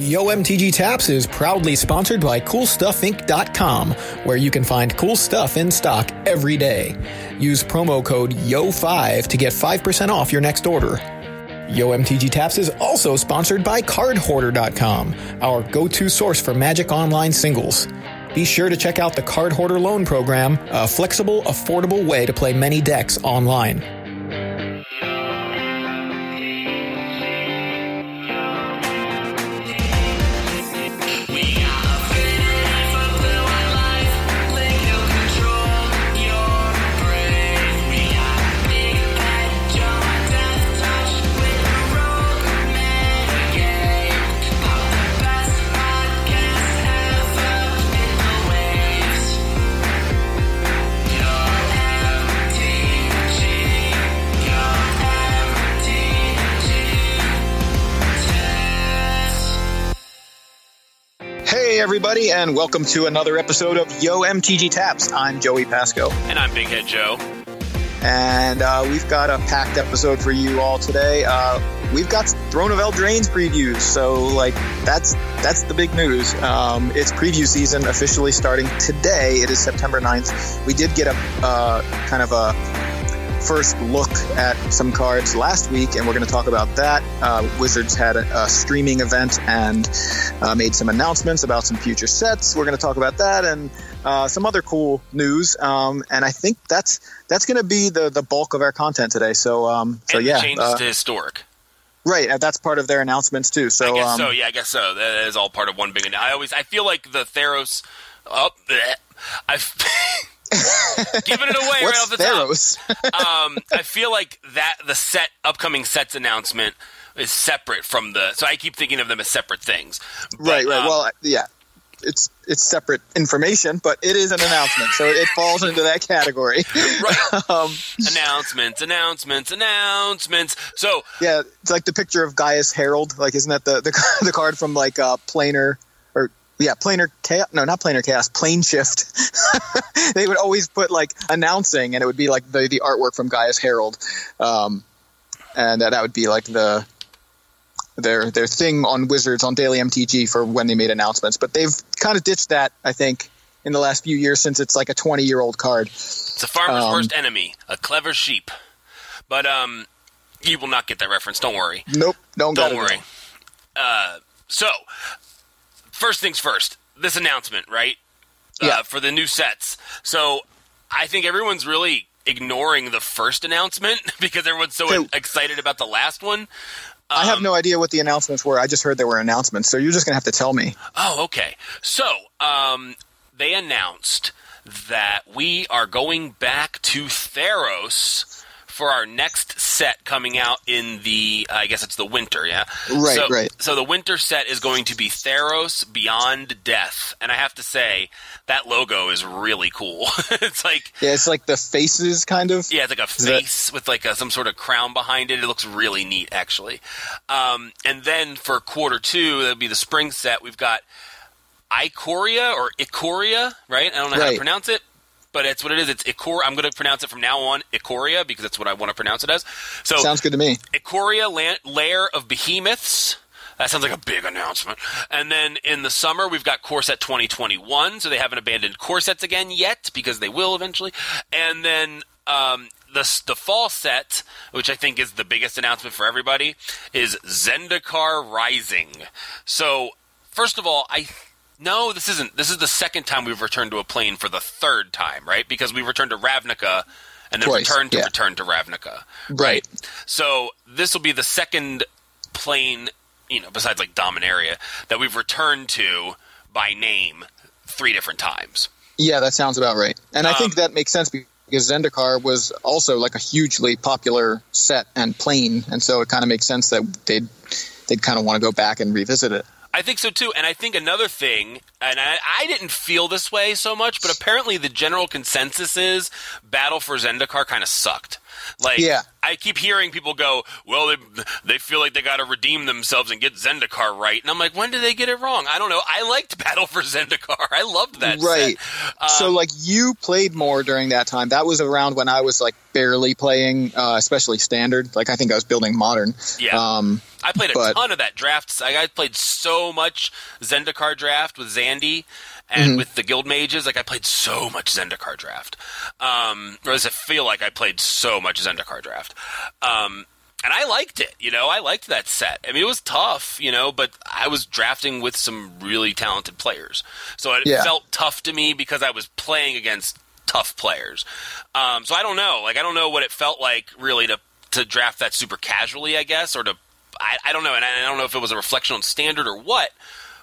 Yo MTG Taps is proudly sponsored by CoolStuffInc.com, where you can find cool stuff in stock every day. Use promo code YO5 to get 5% off your next order. Yo MTG Taps is also sponsored by CardHoarder.com, our go to source for Magic Online singles. Be sure to check out the Card Hoarder Loan Program, a flexible, affordable way to play many decks online. Everybody, and welcome to another episode of Yo MTG Taps. I'm Joey Pasco, And I'm Big Head Joe. and uh, we've got a packed episode for you all today. Uh, we've got Throne of Eldraine's previews, so like that's that's the big news. Um, it's preview season officially starting today. It is September 9th. We did get a uh, kind of a first look at some cards last week, and we're going to talk about that. Uh, Wizards had a, a streaming event and uh, made some announcements about some future sets. We're going to talk about that and uh, some other cool news. Um, and I think that's that's going to be the the bulk of our content today. So um, so and yeah, changes uh, to historic. right. That's part of their announcements too. So I guess um, so. Yeah, I guess so. That is all part of one big. I always I feel like the Theros. Oh, bleh. I've giving it away right off the Theros? top. Um, I feel like that the set upcoming sets announcement is separate from the. So I keep thinking of them as separate things. But, right, right. um, well, yeah. It's it's separate information, but it is an announcement, so it falls into that category. right. um, announcements, announcements, announcements. So Yeah, it's like the picture of Gaea's Herald. Like, isn't that the the, the card from like uh, Planar yeah, Planar Chaos? No, not Planar Chaos. Planeshift. they would always put like announcing, and it would be like the the artwork from Gaea's Herald, um, and that that would be like the their their thing on Wizards on Daily MTG for when they made announcements. But they've kind of ditched that, I think, in the last few years since it's like a twenty year old card. It's a farmer's Um, worst enemy, a clever sheep. But um, you will not get that reference. Don't worry. Nope, don't Don't worry. Uh, so, first things first. This announcement, right? Yeah. Uh, for the new sets. So, I think everyone's really ignoring the first announcement because everyone's so Okay. excited about the last one. I have Um, no idea what the announcements were. I just heard there were announcements, so you're just gonna have to tell me. Oh, okay. So, um, they announced that we are going back to Theros for our next set coming out in the, I guess it's the winter, yeah? Right, so, right. So the winter set is going to be Theros Beyond Death. And I have to say, that logo is really cool. it's like, Yeah, it's like the faces, kind of. yeah, it's like a that- face with like a, some sort of crown behind it. It looks really neat, actually. Um, and then for quarter two, that'll be the spring set. We've got Ikoria or Ikoria, right? I don't know how to pronounce it, but it's what it is. It's Ikoria. I'm going to pronounce it from now on Ikoria because that's what I want to pronounce it as. So Sounds good to me. Ikoria la- Lair of Behemoths. That sounds like a big announcement. And then in the summer, we've got Core Set 2021. So they haven't abandoned Core Sets again yet because they will eventually. And then um, the, the fall set, which I think is the biggest announcement for everybody, is Zendikar Rising. So, first of all, I. No, this isn't. This is the second time we've returned to a plane for the third time, right? Because we returned to Ravnica and then Twice, returned to yeah. return to Ravnica. Right. So this will be the second plane, you know, besides like Dominaria, that we've returned to by name three different times. Yeah, that sounds about right. And I think Um, that makes sense because Zendikar was also like a hugely popular set and plane, and so it kind of makes sense that they'd they'd kind of want to go back and revisit it. I think so too. And I think another thing, and I, I didn't feel this way so much, but apparently the general consensus is Battle for Zendikar kind of sucked. Like, Yeah. I keep hearing people go, "Well, they they feel like they got to redeem themselves and get Zendikar right," and I'm like, "When did they get it wrong?" I don't know. I liked Battle for Zendikar. I loved that. right. set. so Um, like you played more during that time. That was around when I was like barely playing, uh, especially standard. Like I think I was building modern. Yeah. Um, I played a but- ton of that draft. Like, I played so much Zendikar draft with Zandy Mm-hmm. and with the guild mages. Like I played so much Zendikar draft. Um, or does it feel like I played so much Zendikar draft? Um, and I liked it. You know, I liked that set. I mean, it was tough. You know, but I was drafting with some really talented players, so it Yeah. felt tough to me because I was playing against tough players. Um, so I don't know. Like I don't know what it felt like really to to draft that super casually. I guess or to I, I don't know, and I, I don't know if it was a reflection on standard or what.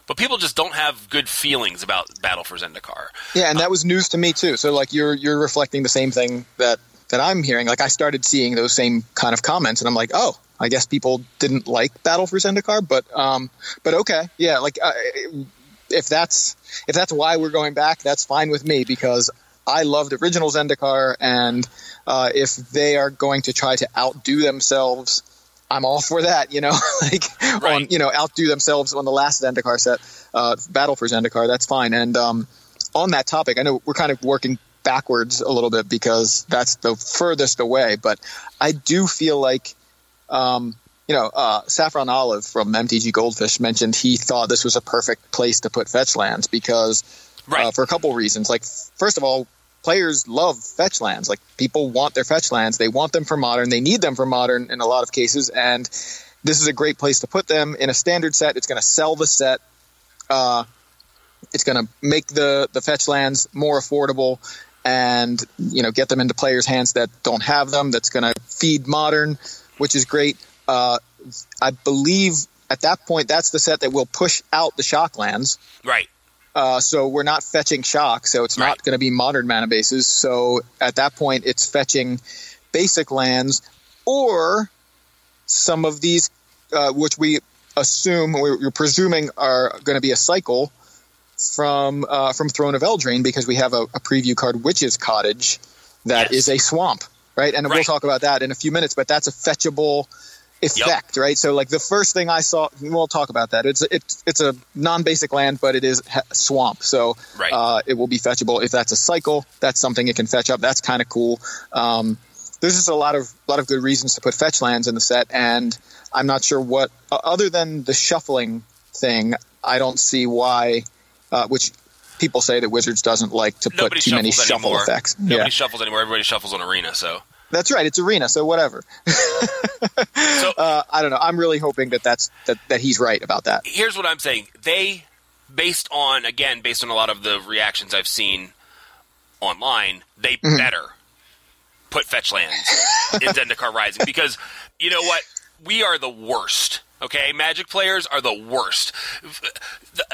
But people just don't have good feelings about Battle for Zendikar. Yeah, and that was news to me too. So like you're you're reflecting the same thing that that I'm hearing. Like I started seeing those same kind of comments, and I'm like, oh, I guess people didn't like Battle for Zendikar, but um, but okay, yeah, like uh, if that's if that's why we're going back, that's fine with me because I loved original Zendikar, and uh, if they are going to try to outdo themselves. I'm all for that, you know, like on, you know, outdo themselves on the last Zendikar set, uh, Battle for Zendikar. That's fine. And um, on that topic, I know we're kind of working backwards a little bit because that's the furthest away, but I do feel like, um, you know, uh, Saffron Olive from MTG Goldfish mentioned he thought this was a perfect place to put fetch lands because Right. uh, for a couple reasons. Like, first of all, players love fetch lands. Like, people want their fetch lands. They want them for modern. They need them for modern in a lot of cases. And this is a great place to put them in a standard set. It's going to sell the set. Uh, it's going to make the, the fetch lands more affordable and, you know, get them into players' hands that don't have them. That's going to feed modern, which is great. Uh, I believe at that point, that's the set that will push out the shock lands. right. Uh, so we're not fetching shock, so it's Right. not going to be modern mana bases. So at that point, it's fetching basic lands or some of these, uh, which we assume we're, presuming are going to be a cycle from uh, from Throne of Eldraine because we have a, a preview card, Witch's Cottage, that is Yes. a swamp, right? And we'll talk about that in a few minutes. But that's a fetchable effect, right? So like the first thing I saw, we'll talk about that. It's it's it's a non-basic land, but it is ha- swamp, so Right. uh, it will be fetchable. If that's a cycle, that's something it can fetch up. That's kind of cool. Um, there's just a lot of lot of good reasons to put fetch lands in the set, and I'm not sure what uh, other than the shuffling thing. I don't see why, uh, which people say that Wizards doesn't like to put Nobody too many shuffle anymore. effects. Nobody yeah, shuffles anymore. Everybody shuffles on Arena. So, that's right. It's arena, so whatever. so Uh, I don't know. I'm really hoping that that's that, that he's right about that. here's what I'm saying. They, based on again, based on a lot of the reactions I've seen online, they Mm-hmm. better put fetch lands in Zendikar Rising because you know what? We are the worst. Okay, Magic players are the worst.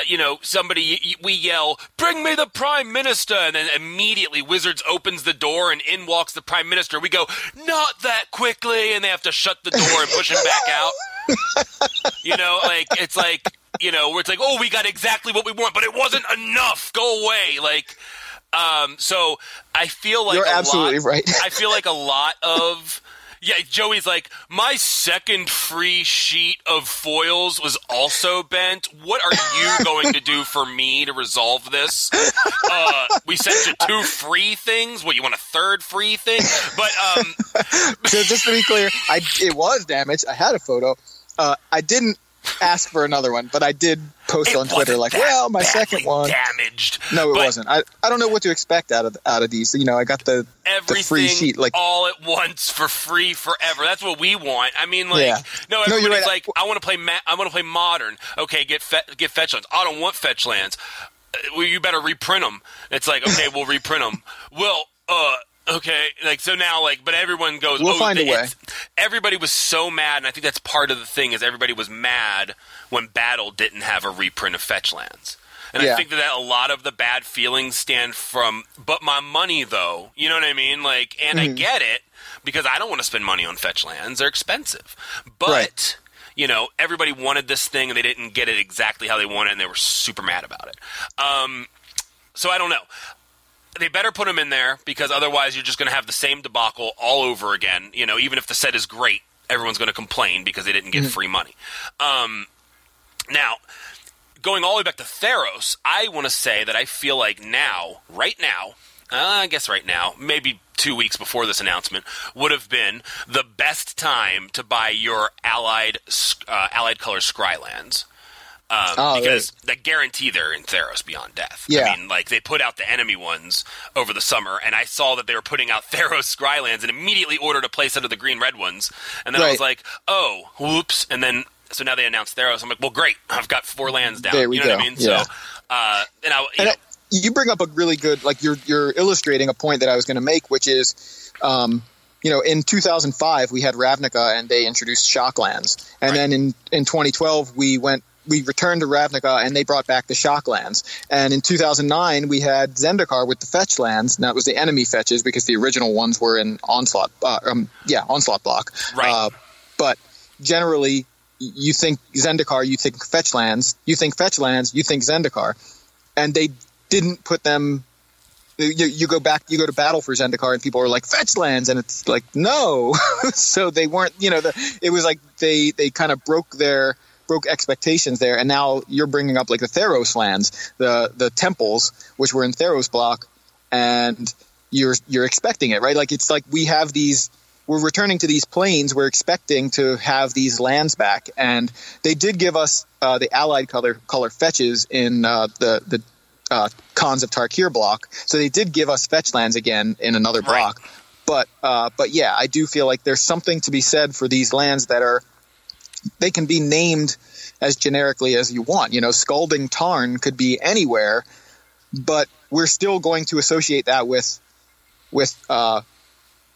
You know, somebody we yell, "Bring me the Prime Minister," and then immediately Wizards opens the door and in walks the Prime Minister. We go, "Not that quickly," and they have to shut the door and push him back out. You know, like it's like you know, where it's like, oh, we got exactly what we want, but it wasn't enough. Go away. Like, um, so I feel like You're absolutely lot, right. I feel like a lot of. Yeah, Joey's like, my second free sheet of foils was also bent. What are you going to do for me to resolve this? Uh, we sent you two free things. What, you want a third free thing? But, um, so just to be clear, I it was damaged. I had a photo. Uh, I didn't ask for another one, but I did post it on Twitter like, "Well, my second one." damaged. No, it But- wasn't. I, I don't know what to expect out of out of these. You know, I got the the free sheet. Like, all at once for free forever. That's what we want. I mean, like, Yeah. no, No, everybody's right. like, I want to play, ma- I want to play modern. Okay, get fe- get fetch lands. I don't want fetch lands. Uh, well, you better reprint them. It's like, okay, we'll reprint them. Well, uh. Okay, like so now, like, but everyone goes. We'll oh, find a way." Everybody was so mad, and I think that's part of the thing is everybody was mad when Battle didn't have a reprint of fetch lands. And I think that, that a lot of the bad feelings stand from, but my money though, you know what I mean? Like, and Mm-hmm. I get it because I don't want to spend money on fetch lands; they're expensive. But Right. you know, everybody wanted this thing and they didn't get it exactly how they wanted, and they were super mad about it. Um, so I don't know. They better put him in there because otherwise you're just going to have the same debacle all over again. You know, even if the set is great, everyone's going to complain because they didn't get mm-hmm. free money. Um, now, going all the way back to Theros, I want to say that I feel like now, right now, uh, I guess right now, maybe two weeks before this announcement, would have been the best time to buy your allied uh, allied color Scrylands. Um, oh, because right. that guarantee they're in Theros Beyond Death. Yeah. I mean, like they put out the enemy ones over the summer, and I saw that they were putting out Theros Scrylands, and immediately ordered a place under the green red ones. And then right. I was like, oh, whoops! And then so now they announced Theros. I'm like, well, great, I've got four lands down. There we you know go. what I mean? Yeah. So, uh, and I, you, and you bring up a really good, like you're you're illustrating a point that I was going to make, which is. Um, you know, in 2005 we had Ravnica and they introduced Shocklands, and right. then in in 2012 we went we returned to Ravnica and they brought back the Shocklands. And in 2009, we had Zendikar with the fetch lands, and that was the enemy fetches because the original ones were in Onslaught, uh, um, yeah, Onslaught block. Right. Uh, but generally, you think Zendikar, you think fetch lands, you think fetch lands, you think Zendikar, and they didn't put them. You, you go back, you go to battle for Zendikar, and people are like fetch lands, and it's like no. so they weren't, you know, the, it was like they they kind of broke their broke expectations there, and now you're bringing up like the Theros lands, the the temples, which were in Theros block, and you're you're expecting it, right? Like it's like we have these. We're returning to these planes. We're expecting to have these lands back, and they did give us uh, the allied color color fetches in uh, the the uh, Khans of Tarkir block. So they did give us fetch lands again in another block. Right. But uh, but yeah, I do feel like there's something to be said for these lands that are they can be named as generically as you want. You know, Scalding Tarn could be anywhere, but we're still going to associate that with with uh,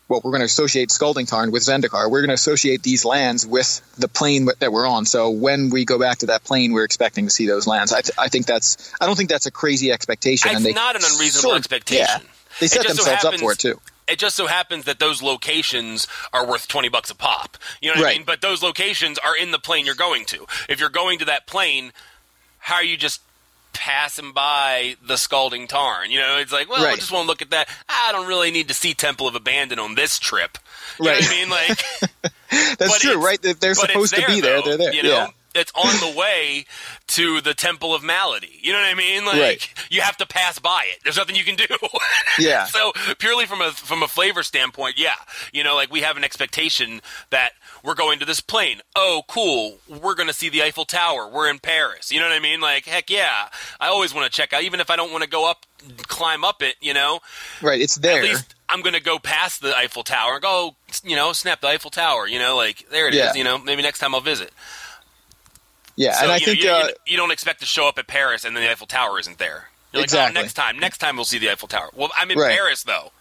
well, we're going to associate Scalding Tarn with Zendikar. We're going to associate these lands with the plane that we're on. So when we go back to that plane, we're expecting to see those lands. I, th- I think that's I don't think that's a crazy expectation. It's and they not an unreasonable sort expectation. Yeah, they set themselves so happens, up for it too it just so happens that those locations are worth 20 bucks a pop. You know what right. I mean? But those locations are in the plane you're going to. If you're going to that plane, how are you just passing by the scalding tarn? You know, it's like, well, right. I just want to look at that. I don't really need to see Temple of Abandon on this trip. You right. know what I mean? Like, That's true, right? They're supposed to be there. Though, They're there. You know? Yeah it's on the way to the Temple of Malady. You know what I mean? Like right. you have to pass by it. There's nothing you can do. yeah. so purely from a from a flavor standpoint, yeah. You know, like we have an expectation that we're going to this plane. Oh, cool. We're going to see the Eiffel Tower. We're in Paris. You know what I mean? Like heck yeah. I always want to check out even if I don't want to go up climb up it, you know. Right, it's there. At least I'm going to go past the Eiffel Tower and go, you know, snap the Eiffel Tower, you know, like there it yeah. is. you know, maybe next time I'll visit. Yeah, so, and I think you, uh, you, don't expect to show up at Paris and then the Eiffel Tower isn't there. You're like, exactly. oh, next time, next time we'll see the Eiffel Tower. Well, I'm in right. Paris though.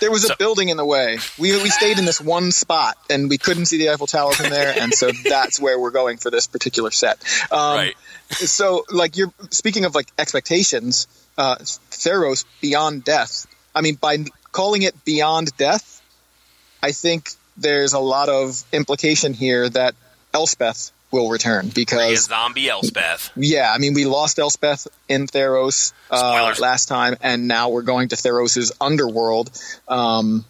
There was so, a building in the way. We we stayed in this one spot and we couldn't see the Eiffel Tower from there, and so that's where we're going for this particular set. Um, right. So, like you're speaking of like expectations, uh, Theros Beyond Death. I mean, by calling it Beyond Death, I think there's a lot of implication here that Elspeth will return because zombie Elspeth. Yeah, I mean we lost Elspeth in Theros uh, last time, and now we're going to Theros's underworld, um,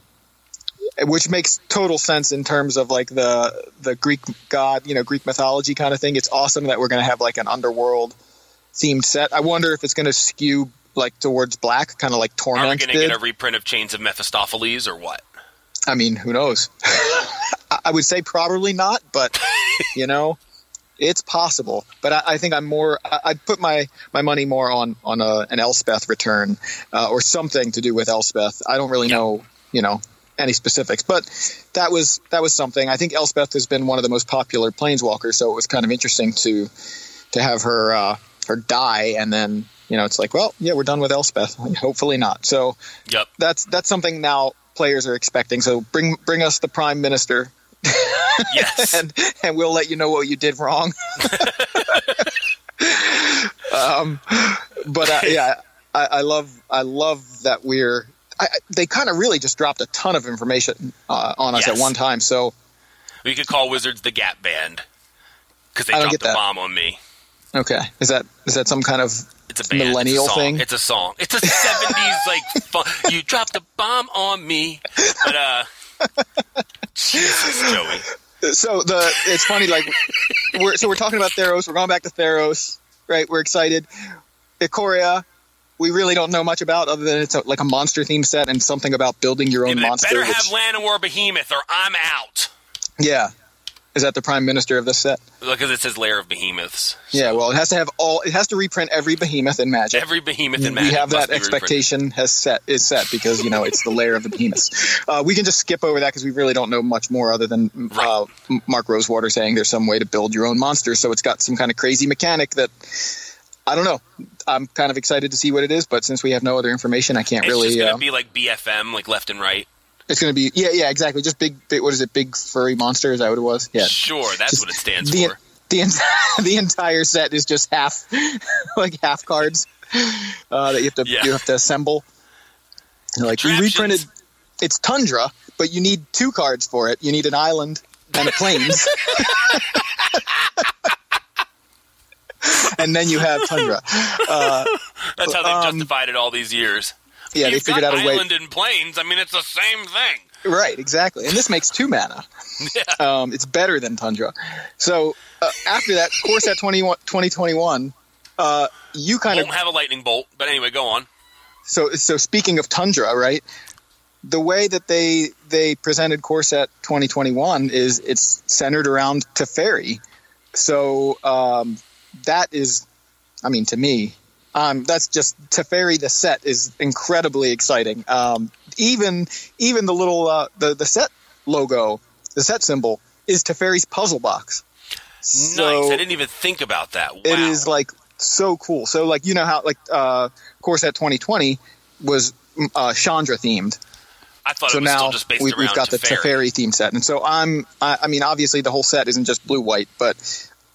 which makes total sense in terms of like the the Greek god, you know, Greek mythology kind of thing. It's awesome that we're going to have like an underworld themed set. I wonder if it's going to skew like towards black, kind of like Torment. Are we going to get a reprint of Chains of Mephistopheles or what? I mean, who knows? I would say probably not, but you know, it's possible, but I, I think I'm more. I, would put my, my money more on on a, an Elspeth return uh, or something to do with Elspeth. I don't really yeah. know, you know, any specifics, but that was that was something. I think Elspeth has been one of the most popular planeswalkers, so it was kind of interesting to to have her uh, her die, and then you know it's like, well, yeah, we're done with Elspeth. Hopefully not. So yep. that's that's something now players are expecting. So bring bring us the prime minister yes. and, and we'll let you know what you did wrong. um, but uh, yeah, I, I, love I love that we're. I, they kind of really just dropped a ton of information uh, on us yes. at one time. So we could call Wizards the Gap Band because they dropped a bomb on me. Okay, is that is that some kind of It's a band. millennial it's a thing? It's a song. It's a seventies like fun, you dropped a bomb on me. But uh Jesus, Joey. So the it's funny like we're so we're talking about Theros. We're going back to Theros, right? We're excited. Ikoria, we really don't know much about other than it's a, like a monster theme set and something about building your own it monster. better which- have Llanowar Behemoth or I'm out. yeah, is that the prime minister of this set? Because it says Lair of Behemoths. Yeah, well, it has to have all. It has to reprint every behemoth in Magic. Every behemoth in Magic. we have that reprinted. expectation has set is set because you know it's the Lair of the behemoths. Uh, we can just skip over that because we really don't know much more other than uh, Mark Rosewater saying there's some way to build your own monster. So it's got some kind of crazy mechanic that I don't know. I'm kind of excited to see what it is, but since we have no other information, I can't It's really. just going to uh, be like BFM, like left and right. It's going to be yeah, yeah, exactly. Just big, big. What is it? Big furry monster? Is that what it was? Yeah. Sure, that's Just what it stands the, for. The, en- the entire set is just half, like half cards uh, that you have to Yeah. you have to assemble. Like we reprinted, it's Tundra, but you need two cards for it. You need an island and a plains, and then you have Tundra. Uh, That's how they've um, justified it all these years. Yeah, they figured out a way. Island and Plains. I mean, it's the same thing. Right, exactly. And this makes two mana. Yeah. Um, it's better than Tundra. So uh, after that, course at 20, 2021, uh, you kind of Won't have a lightning bolt, but anyway, go on. so so speaking of tundra right the way that they they presented core set 2021 is it's centered around Teferi. so um, that is i mean to me um, that's just Teferi the set is incredibly exciting um, even even the little uh, the the set logo the set symbol is Teferi's puzzle box So- nice. I didn't even think about that. Wow. it is like so cool. So like you know how like uh Core Set 2020 was mm, uh Chandra themed. I thought So it was now still just based we, we've got the Teferi. Teferi theme set. And so I'm I, I mean obviously the whole set isn't just blue white, but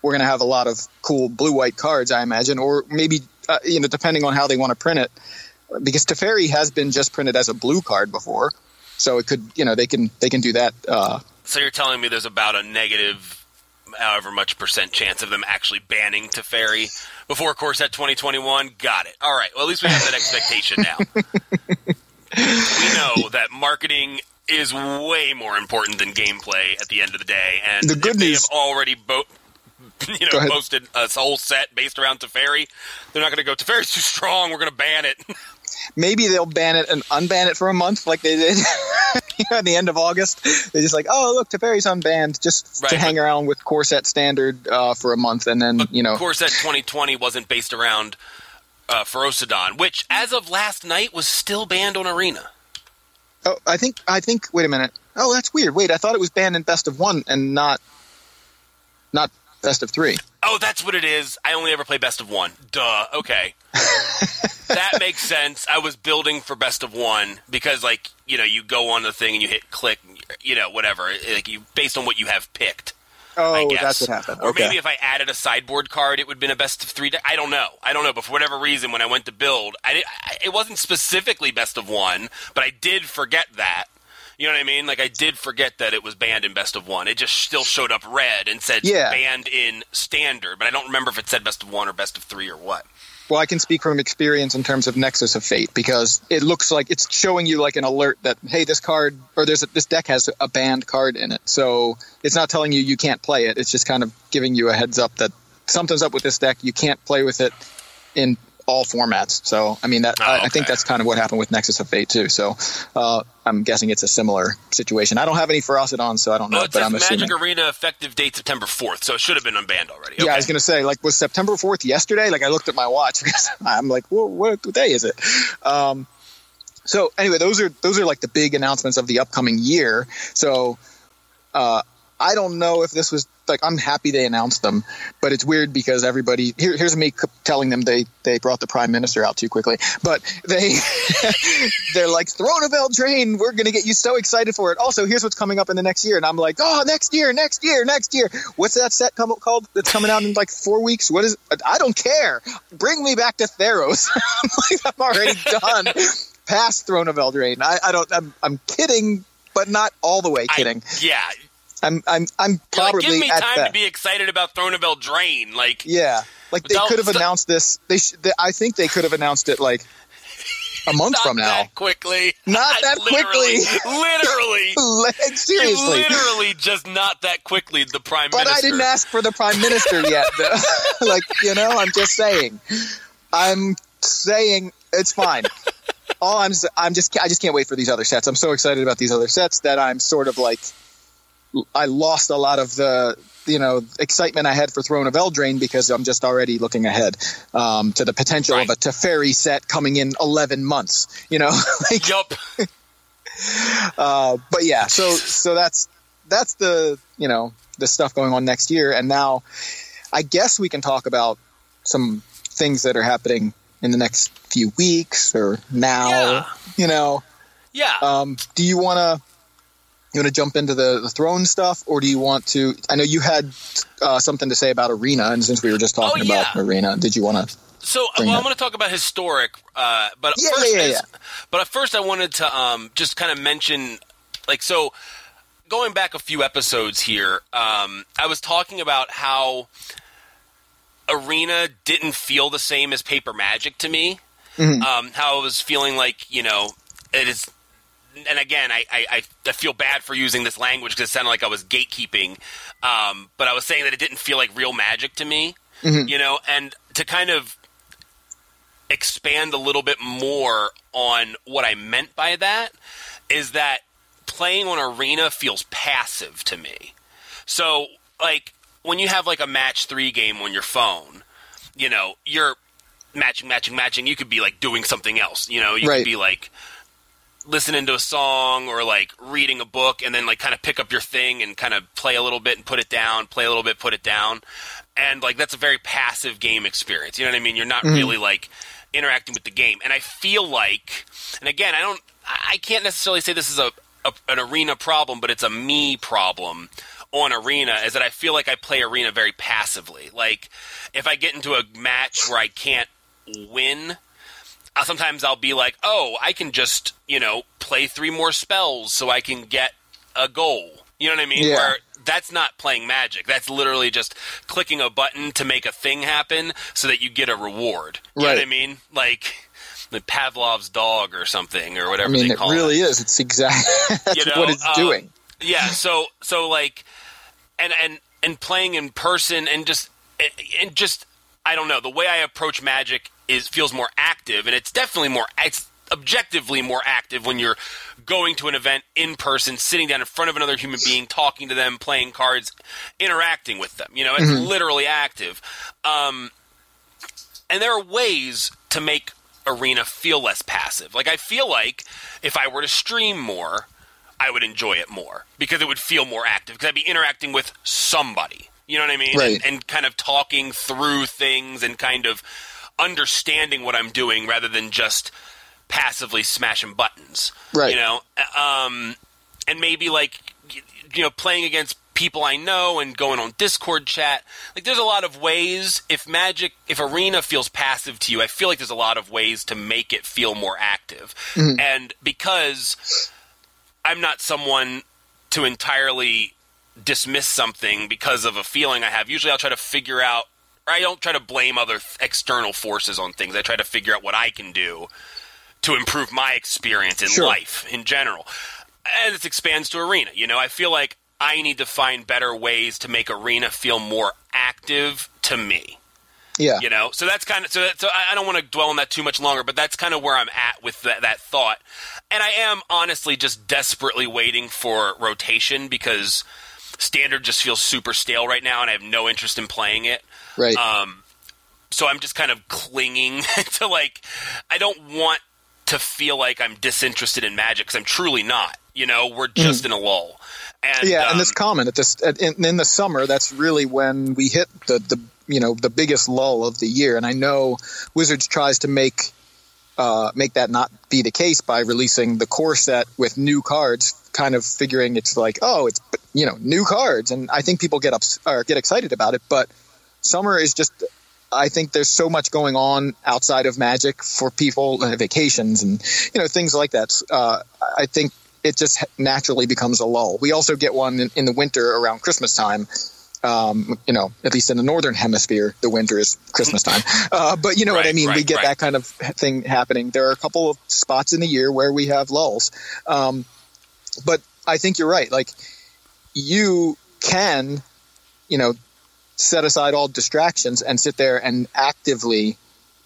we're going to have a lot of cool blue white cards I imagine or maybe uh, you know depending on how they want to print it because Teferi has been just printed as a blue card before. So it could, you know, they can they can do that uh So you're telling me there's about a negative, however much percent chance of them actually banning Teferi before Core Set 2021? Got it. All right. Well, at least we have that expectation now. we know that marketing is way more important than gameplay at the end of the day, and The good if they news- have already bo- you know posted a whole set based around Teferi. They're not going to go Teferi's too strong. We're going to ban it. maybe they'll ban it and unban it for a month like they did you know, at the end of August. They're just like, oh, look, Teferi's unbanned just Right, to hang around with Core Set Standard uh, for a month. And then, you know, Core Set 2020 wasn't based around uh, Ferocidon, which, as of last night, was still banned on Arena. oh, I think, I think, wait a minute. Oh, that's weird. Wait, I thought it was banned in best of one and not, not best of three. Oh, that's what it is. I only ever play best of one. Duh. Okay. that makes sense. I was building for best of one because, like, you know, you go on the thing and you hit click, you know, whatever, like you based on what you have picked. I Oh, guess. that's what happened. Or okay. maybe if I added a sideboard card, it would have been a best of three. I don't know. I don't know. But for whatever reason, when I went to build, I, did, I it wasn't specifically best of one, but I did forget that. You know what I mean? Like I did forget that it was banned in best of one. It just still showed up red and said Yeah. banned in standard, but I don't remember if it said best of one or best of three or what. Well, I can speak from experience in terms of Nexus of Fate because it looks like it's showing you like an alert that hey, this card or there's a, this deck has a banned card in it. So it's not telling you you can't play it. It's just kind of giving you a heads up that something's up with this deck. You can't play with it in all formats. So I mean that Oh, I, I think that's kind of what happened with Nexus of Fate too. So uh, I'm guessing it's a similar situation. I don't have any Ferocidon, so I don't know, Well, it but I'm assuming. Magic Arena effective date September fourth, so it should have been unbanned already. Yeah, Okay. I was gonna say, like, was September fourth yesterday? Like, I looked at my watch because I'm like, well, what day is it? Um, so anyway, those are those are like the big announcements of the upcoming year. So uh, I don't know if this was like I'm happy they announced them, but it's weird because everybody here, here's me c- telling them they they brought the prime minister out too quickly, but they they're like Throne of Eldraine, we're gonna get you so excited for it. Also, here's what's coming up in the next year, and I'm like, oh, next year, next year, next year. What's that set come, called that's coming out in like four weeks? What is? I don't care. Bring me back to Theros. I'm like, I'm already done. Past Throne of Eldraine. I, I don't. I'm, I'm kidding, but not all the way I- kidding. yeah. I'm I'm I'm You're like, give me time that. to be excited about Throne of Eldraine. Like, yeah. Like they could have announced this. They, sh- they I think they could have announced it like a month from now. that quickly. Not that Literally- quickly. Literally. Seriously. Literally, just not that quickly. The prime But minister. I didn't ask for the prime minister yet. though. like you know, I'm just saying. I'm saying it's fine. All I'm, I'm just, I just can't wait for these other sets. I'm so excited about these other sets that I'm sort of like, I lost a lot of the, you know, excitement I had for Throne of Eldraine because I'm just already looking ahead um, to the potential of a Right. Teferi set coming in 11 months. You know, like Yup. uh, but yeah, so so that's that's the you know the stuff going on next year, and now I guess we can talk about some things that are happening in the next few weeks or now. Yeah. You know, Yeah. um, do you want to you want to jump into the, the throne stuff, or do you want to? I know you had uh, something to say about arena, and since we were just talking Oh, yeah. about arena, did you want to? So, well. I'm going to talk about historic, uh, but Yeah, first, yeah, yeah, but at first, I wanted to um, just kind of mention, like, so going back a few episodes here, um, I was talking about how Arena didn't feel the same as Paper Magic to me. Mhm. Um, how I was feeling like, you know, it is. And again, I, I, I- feel bad for using this language because it sounded like I was gatekeeping. Um, but I was saying that it didn't feel like real magic to me Mhm. you know, and to kind of expand a little bit more on what I meant by that is that playing on arena feels passive to me. So, like when you have like a match 3 game on your phone, you know, you're matching matching matching, you could be like doing something else, you know, you Right. could be like listening to a song or like reading a book and then like kind of pick up your thing and kind of play a little bit and put it down, play a little bit, put it down. And like that's a very passive game experience. You know what I mean? You're not mm-hmm. really like interacting with the game. And I feel like and again, I don't I I can't necessarily say this is a, a an arena problem, but it's a me problem on arena is that I feel like I play arena very passively. Like if I get into a match where I can't win, uh, sometimes I'll be like, "Oh, I can just you know play three more spells so I can get a goal." You know what I mean? Yeah. Where that's not playing Magic. That's literally just clicking a button to make a thing happen so that you get a reward. You know what I mean? Like the Pavlov's dog or something or whatever I mean, they it call really is. It's exactly You know, what it's um, doing. yeah so so like and and and playing in person and just and just i don't know the way i approach magic is feels more active and it's definitely more it's objectively more active when you're going to an event in person sitting down in front of another human being talking to them playing cards interacting with them you know it's literally active um and there are ways to make arena feel less passive like i feel like if i were to stream more I would enjoy it more because it would feel more active because I'd be interacting with somebody. You know what I mean? Right. And, and kind of talking through things and kind of understanding what I'm doing rather than just passively smashing buttons. Right. You know, um, and maybe like you know playing against people I know and going on Discord chat. Like there's a lot of ways if Magic if Arena feels passive to you, I feel like there's a lot of ways to make it feel more active. And because I'm not someone to entirely dismiss something because of a feeling I have. Usually I'll try to figure out I don't try to blame other external forces on things. I try to figure out what I can do to improve my experience in Sure. life in general. And it expands to arena. You know, I feel like I need to find better ways to make arena feel more active to me. Yeah. You know, so that's kind of so. That, so I, I don't want to dwell on that too much longer, but that's kind of where I'm at with that, that thought. And I am honestly just desperately waiting for rotation because standard just feels super stale right now, and I have no interest in playing it. Right. Um, so I'm just kind of clinging to like I don't want to feel like I'm disinterested in Magic because I'm truly not. You know, we're just in a lull. And yeah, um, and it's common at this at, in, in the summer. That's really when we hit the the you know the biggest lull of the year. And I know Wizards tries to make uh, make that not be the case by releasing the core set with new cards, kind of figuring it's like oh it's you know new cards, and I think people get up or get excited about it. But summer is just I think there's so much going on outside of Magic for people, and vacations and you know things like that. Uh, I think it just naturally becomes a lull. We also get one in, in the winter around Christmas time, Um, you know, at least in the northern hemisphere, the winter is Christmas time. Uh, but you know Right, what I mean. we get right. that kind of thing happening. There are a couple of spots in the year where we have lulls. Um, but I think you're right. Like you can, you know, set aside all distractions and sit there and actively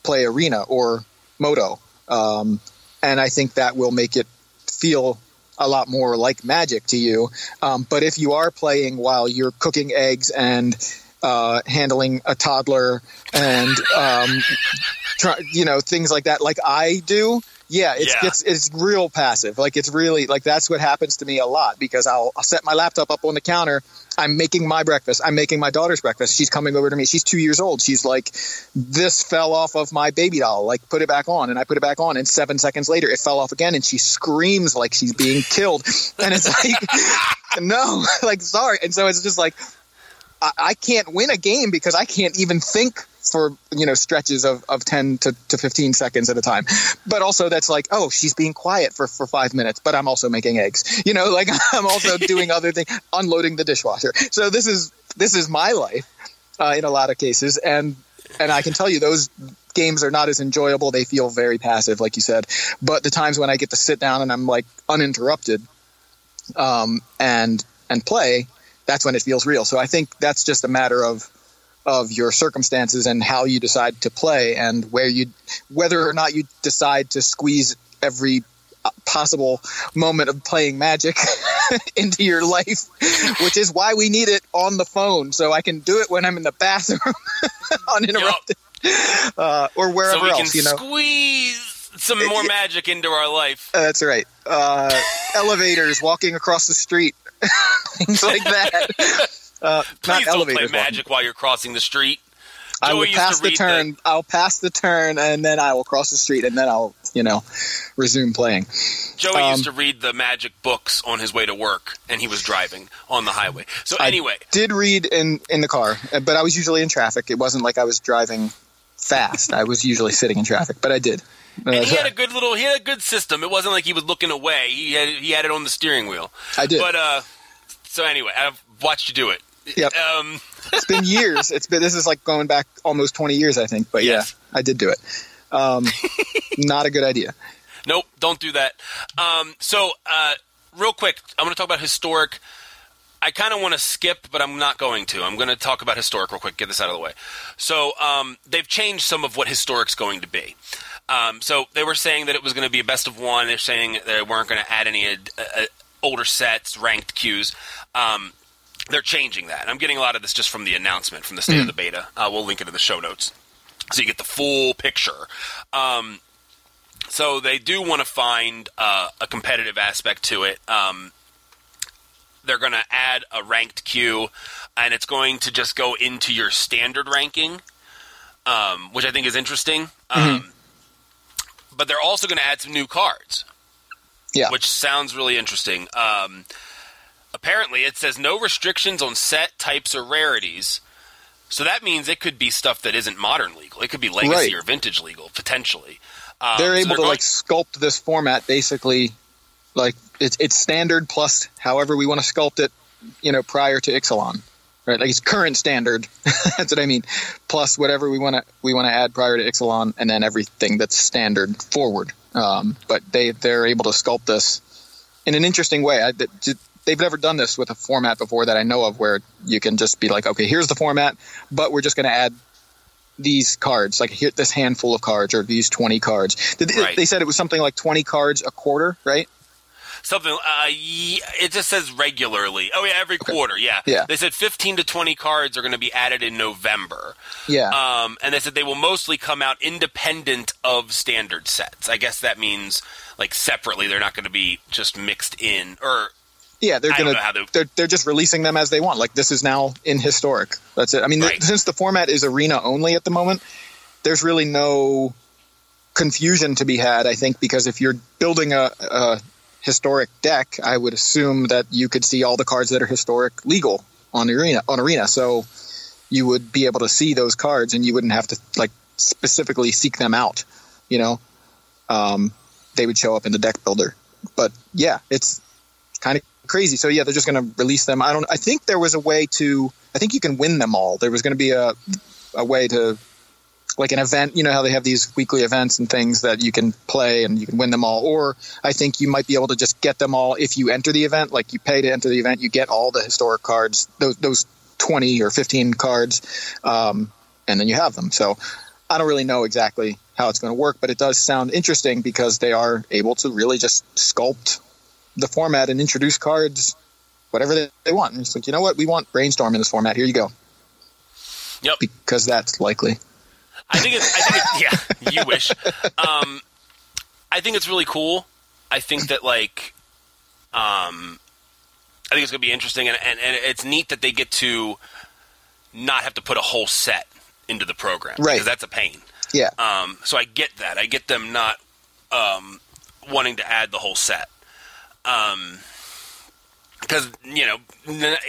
play arena or moto. Um, and I think that will make it feel a lot more like magic to you. Um, but if you are playing while you're cooking eggs and uh, handling a toddler and um, try, you know things like that, like I do, yeah, it's Yeah. it's it's real passive. Like it's really like that's what happens to me a lot because I'll, I'll set my laptop up on the counter. I'm making my breakfast. I'm making my daughter's breakfast. She's coming over to me. She's two years old. She's like, this fell off of my baby doll. Like, put it back on. And I put it back on. And seven seconds later, it fell off again. And she screams like she's being killed. And it's like, no, like, sorry. And so it's just like, I, can't win a game because I can't even think for you know stretches of, of 10 to, to 15 seconds at a time. But also that's like oh she's being quiet for, for five minutes but i'm also making eggs. You know like i'm also doing other things unloading the dishwasher. So this is this is my life uh, in a lot of cases. And and i can tell you those games are not as enjoyable. They feel very passive like you said. But the times when i get to sit down and i'm like uninterrupted um, and and play that's when it feels real. So i think that's just a matter of of your circumstances and how you decide to play and where you whether or not you decide to squeeze every uh, possible moment of playing magic into your life which is why we need it on the phone. So i can do it when i'm in the bathroom uninterrupted uh, or So wherever we can else you know. squeeze some more magic into our life. Uh, that's right. Uh, elevators walking across the street things like that uh, Please don't play walking. magic while you're crossing the street. I will pass the turn. I'll pass the turn, and then I will cross the street, and then I'll, you know, resume playing. Joey Um, used to read the magic books on his way to work, and he was driving on the highway. So I anyway, Did read in in the car, uh, but I was usually in traffic. It wasn't like I was driving fast. I was usually sitting in traffic, but I did. Uh, and he had a good little, he had a good system. It wasn't like he was looking away. He had he had it on the steering wheel. I did. But uh, so anyway, I've watched you do it. Yep. Um, it's been years. It's been this is like going back almost twenty years, I think. But Yes. yeah, I did do it. Um, not a good idea. Nope, don't do that. Um, so, uh, real quick, I'm going to talk about historic. I kind of want to skip, but I'm not going to. I'm going to talk about historic real quick. Get this out of the way. So, um, they've changed some of what historic's going to be. Um, so they were saying that it was going to be a best of one. They're saying they weren't going to add any uh, uh, older sets, ranked queues. Um, they're changing that. I'm getting a lot of this just from the announcement from the state of the beta. Uh, we'll link it in the show notes so you get the full picture. Um, so they do want to find uh, a competitive aspect to it. Um, they're going to add a ranked queue, and it's going to just go into your standard ranking, um, which I think is interesting. Um, but they're also going to add some new cards, Yeah. which sounds really interesting. Apparently, it says no restrictions on set types or rarities. So that means it could be stuff that isn't modern legal. It could be legacy Right. or vintage legal potentially. Um, they're so able to going- like sculpt this format basically like it's it's standard plus however we want to sculpt it you know prior to ixalan right like it's current standard that's what i mean plus whatever we want to we want to add prior to ixalan and then everything that's standard forward um, but they they're able to sculpt this in an interesting way I, they've never done this with a format before that i know of where you can just be like okay here's the format but we're just going to add these cards, like here, this handful of cards or these 20 cards. Did- Right. They said it was something like 20 cards a quarter, right? Something. Uh, it just says regularly. Oh yeah, every quarter. Yeah. Yeah. They said fifteen to twenty cards are going to be added in November. Yeah. Um, and they said they will mostly come out independent of standard sets. I guess that means like separately. They're not going to be just mixed in. Or yeah, they're gonna to- they're they're just releasing them as they want. Like this is now in historic. That's it. I mean, th- Right. since the format is arena only at the moment, there's really no confusion to be had. I think because if you're building a, a historic deck, I would assume that you could see all the cards that are historic legal on arena on arena. So you would be able to see those cards, and you wouldn't have to like specifically seek them out. You know, um, they would show up in the deck builder. But yeah, it's kind of crazy. So yeah, they're just going to release them. I don't. I think there was a way to. I think you can win them all. There was going to be a a way to like an event. You know how they have these weekly events and things that you can play and you can win them all. Or I think you might be able to just get them all if you enter the event. Like you pay to enter the event, you get all the historic cards. Those those twenty or fifteen cards, um, and then you have them. So I don't really know exactly how it's going to work, but it does sound interesting because they are able to really just sculpt the format and introduce cards whatever they, they want. And it's like, you know what? We want brainstorm in this format. Here you go. Yep. Because that's likely. I think it's. I think it's, yeah. You wish. Um, I think it's really cool. I think that like, um, I think it's going to be interesting, and, and, and it's neat that they get to not have to put a whole set into the program, Right. Because that's a pain. Yeah. Um, so I get that. I get them not um, wanting to add the whole set. Um, because you know,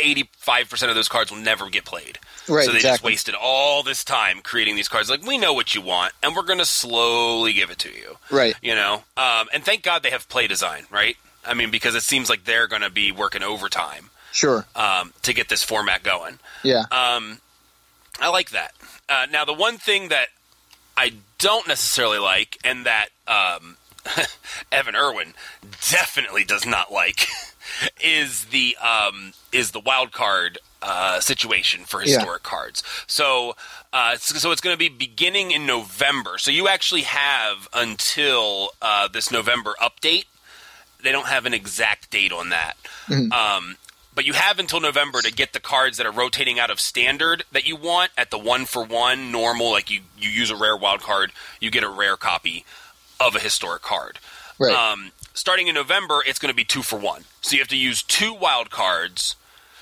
eighty-five percent of those cards will never get played. Right, So they just wasted all this time creating these cards. Like we know what you want, and we're going to slowly give it to you. Right. You know, um, and thank God they have play design, right? I mean, because it seems like they're going to be working overtime Sure. um, to get this format going. Yeah. Um, I like that. Uh, now, the one thing that I don't necessarily like, and that um, Evan Erwin definitely does not like, is the um, is the wild card uh, situation for Yeah. historic cards. So, uh, so it's going to be beginning in November. So you actually have until uh, this November update. They don't have an exact date on that. Um, but you have until November to get the cards that are rotating out of standard that you want at the one for one normal. Like you, you use a rare wild card, you get a rare copy of a historic card. right. Um, starting in November, it's going to be two for one. So you have to use two wild cards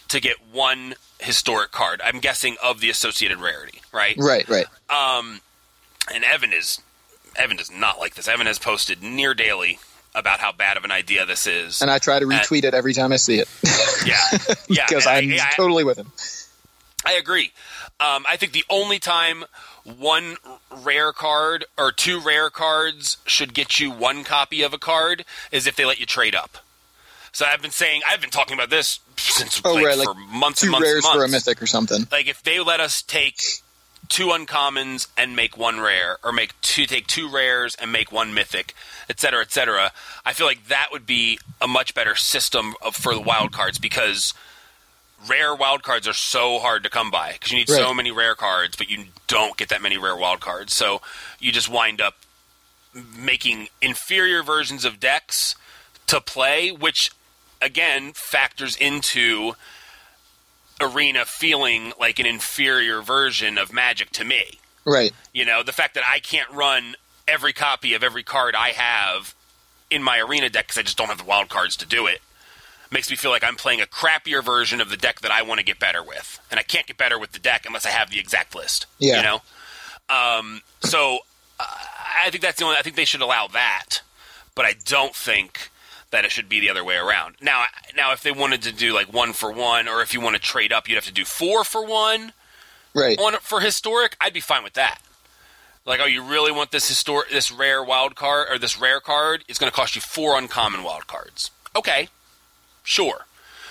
to get one historic card. I'm guessing of the associated rarity, right? right. Right. Um, and Evan is Evan does not like this. Evan has posted near daily about how bad of an idea this is. And I try to retweet it every time I see it yeah, yeah, because and I- I'm I- totally with him. I agree. Um, I think the only time one rare card or two rare cards should get you one copy of a card is if they let you trade up. So I've been saying I've been talking about this since Oh, like, right, like for months Two and months rares months. for a mythic or something. Like if they let us take two uncommons and make one rare, or make two take two rares and make one mythic, etc., cetera, et cetera. I feel like that would be a much better system of, for the wild cards because rare wild cards are so hard to come by because you need so many rare cards, but you don't get that many rare wild cards. So you just wind up making inferior versions of decks to play, which again factors into arena feeling like an inferior version of magic to me. Right. You know, the fact that I can't run every copy of every card I have in my arena deck because I just don't have the wild cards to do it makes me feel like I'm playing a crappier version of the deck that I want to get better with, and I can't get better with the deck unless I have the exact list. Yeah. You know, um, so uh, I think that's the only. I think they should allow that, but I don't think that it should be the other way around. Now, now if they wanted to do like one for one, or if you want to trade up, you'd have to do four for one Right. on for historic, I'd be fine with that. Like, oh, you really want this historic, this rare wild card or this rare card? It's going to cost you four uncommon wild cards. Okay, sure.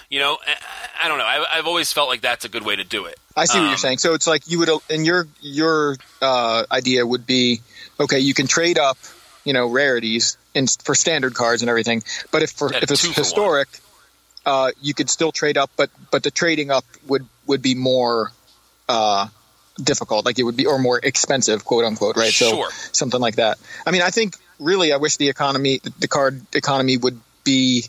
You know, I, I don't know. I, I've always felt like that's a good way to do it. I see what Um, you're saying. So it's like you would, and your your uh, idea would be, okay, you can trade up, you know, rarities in, for standard cards and everything. But if for if it's for historic, uh, you could still trade up, but but the trading up would would be more uh, difficult. Like it would be or more expensive, quote unquote, right? Sure. So something like that. I mean, I think really, I wish the economy, the card economy, would be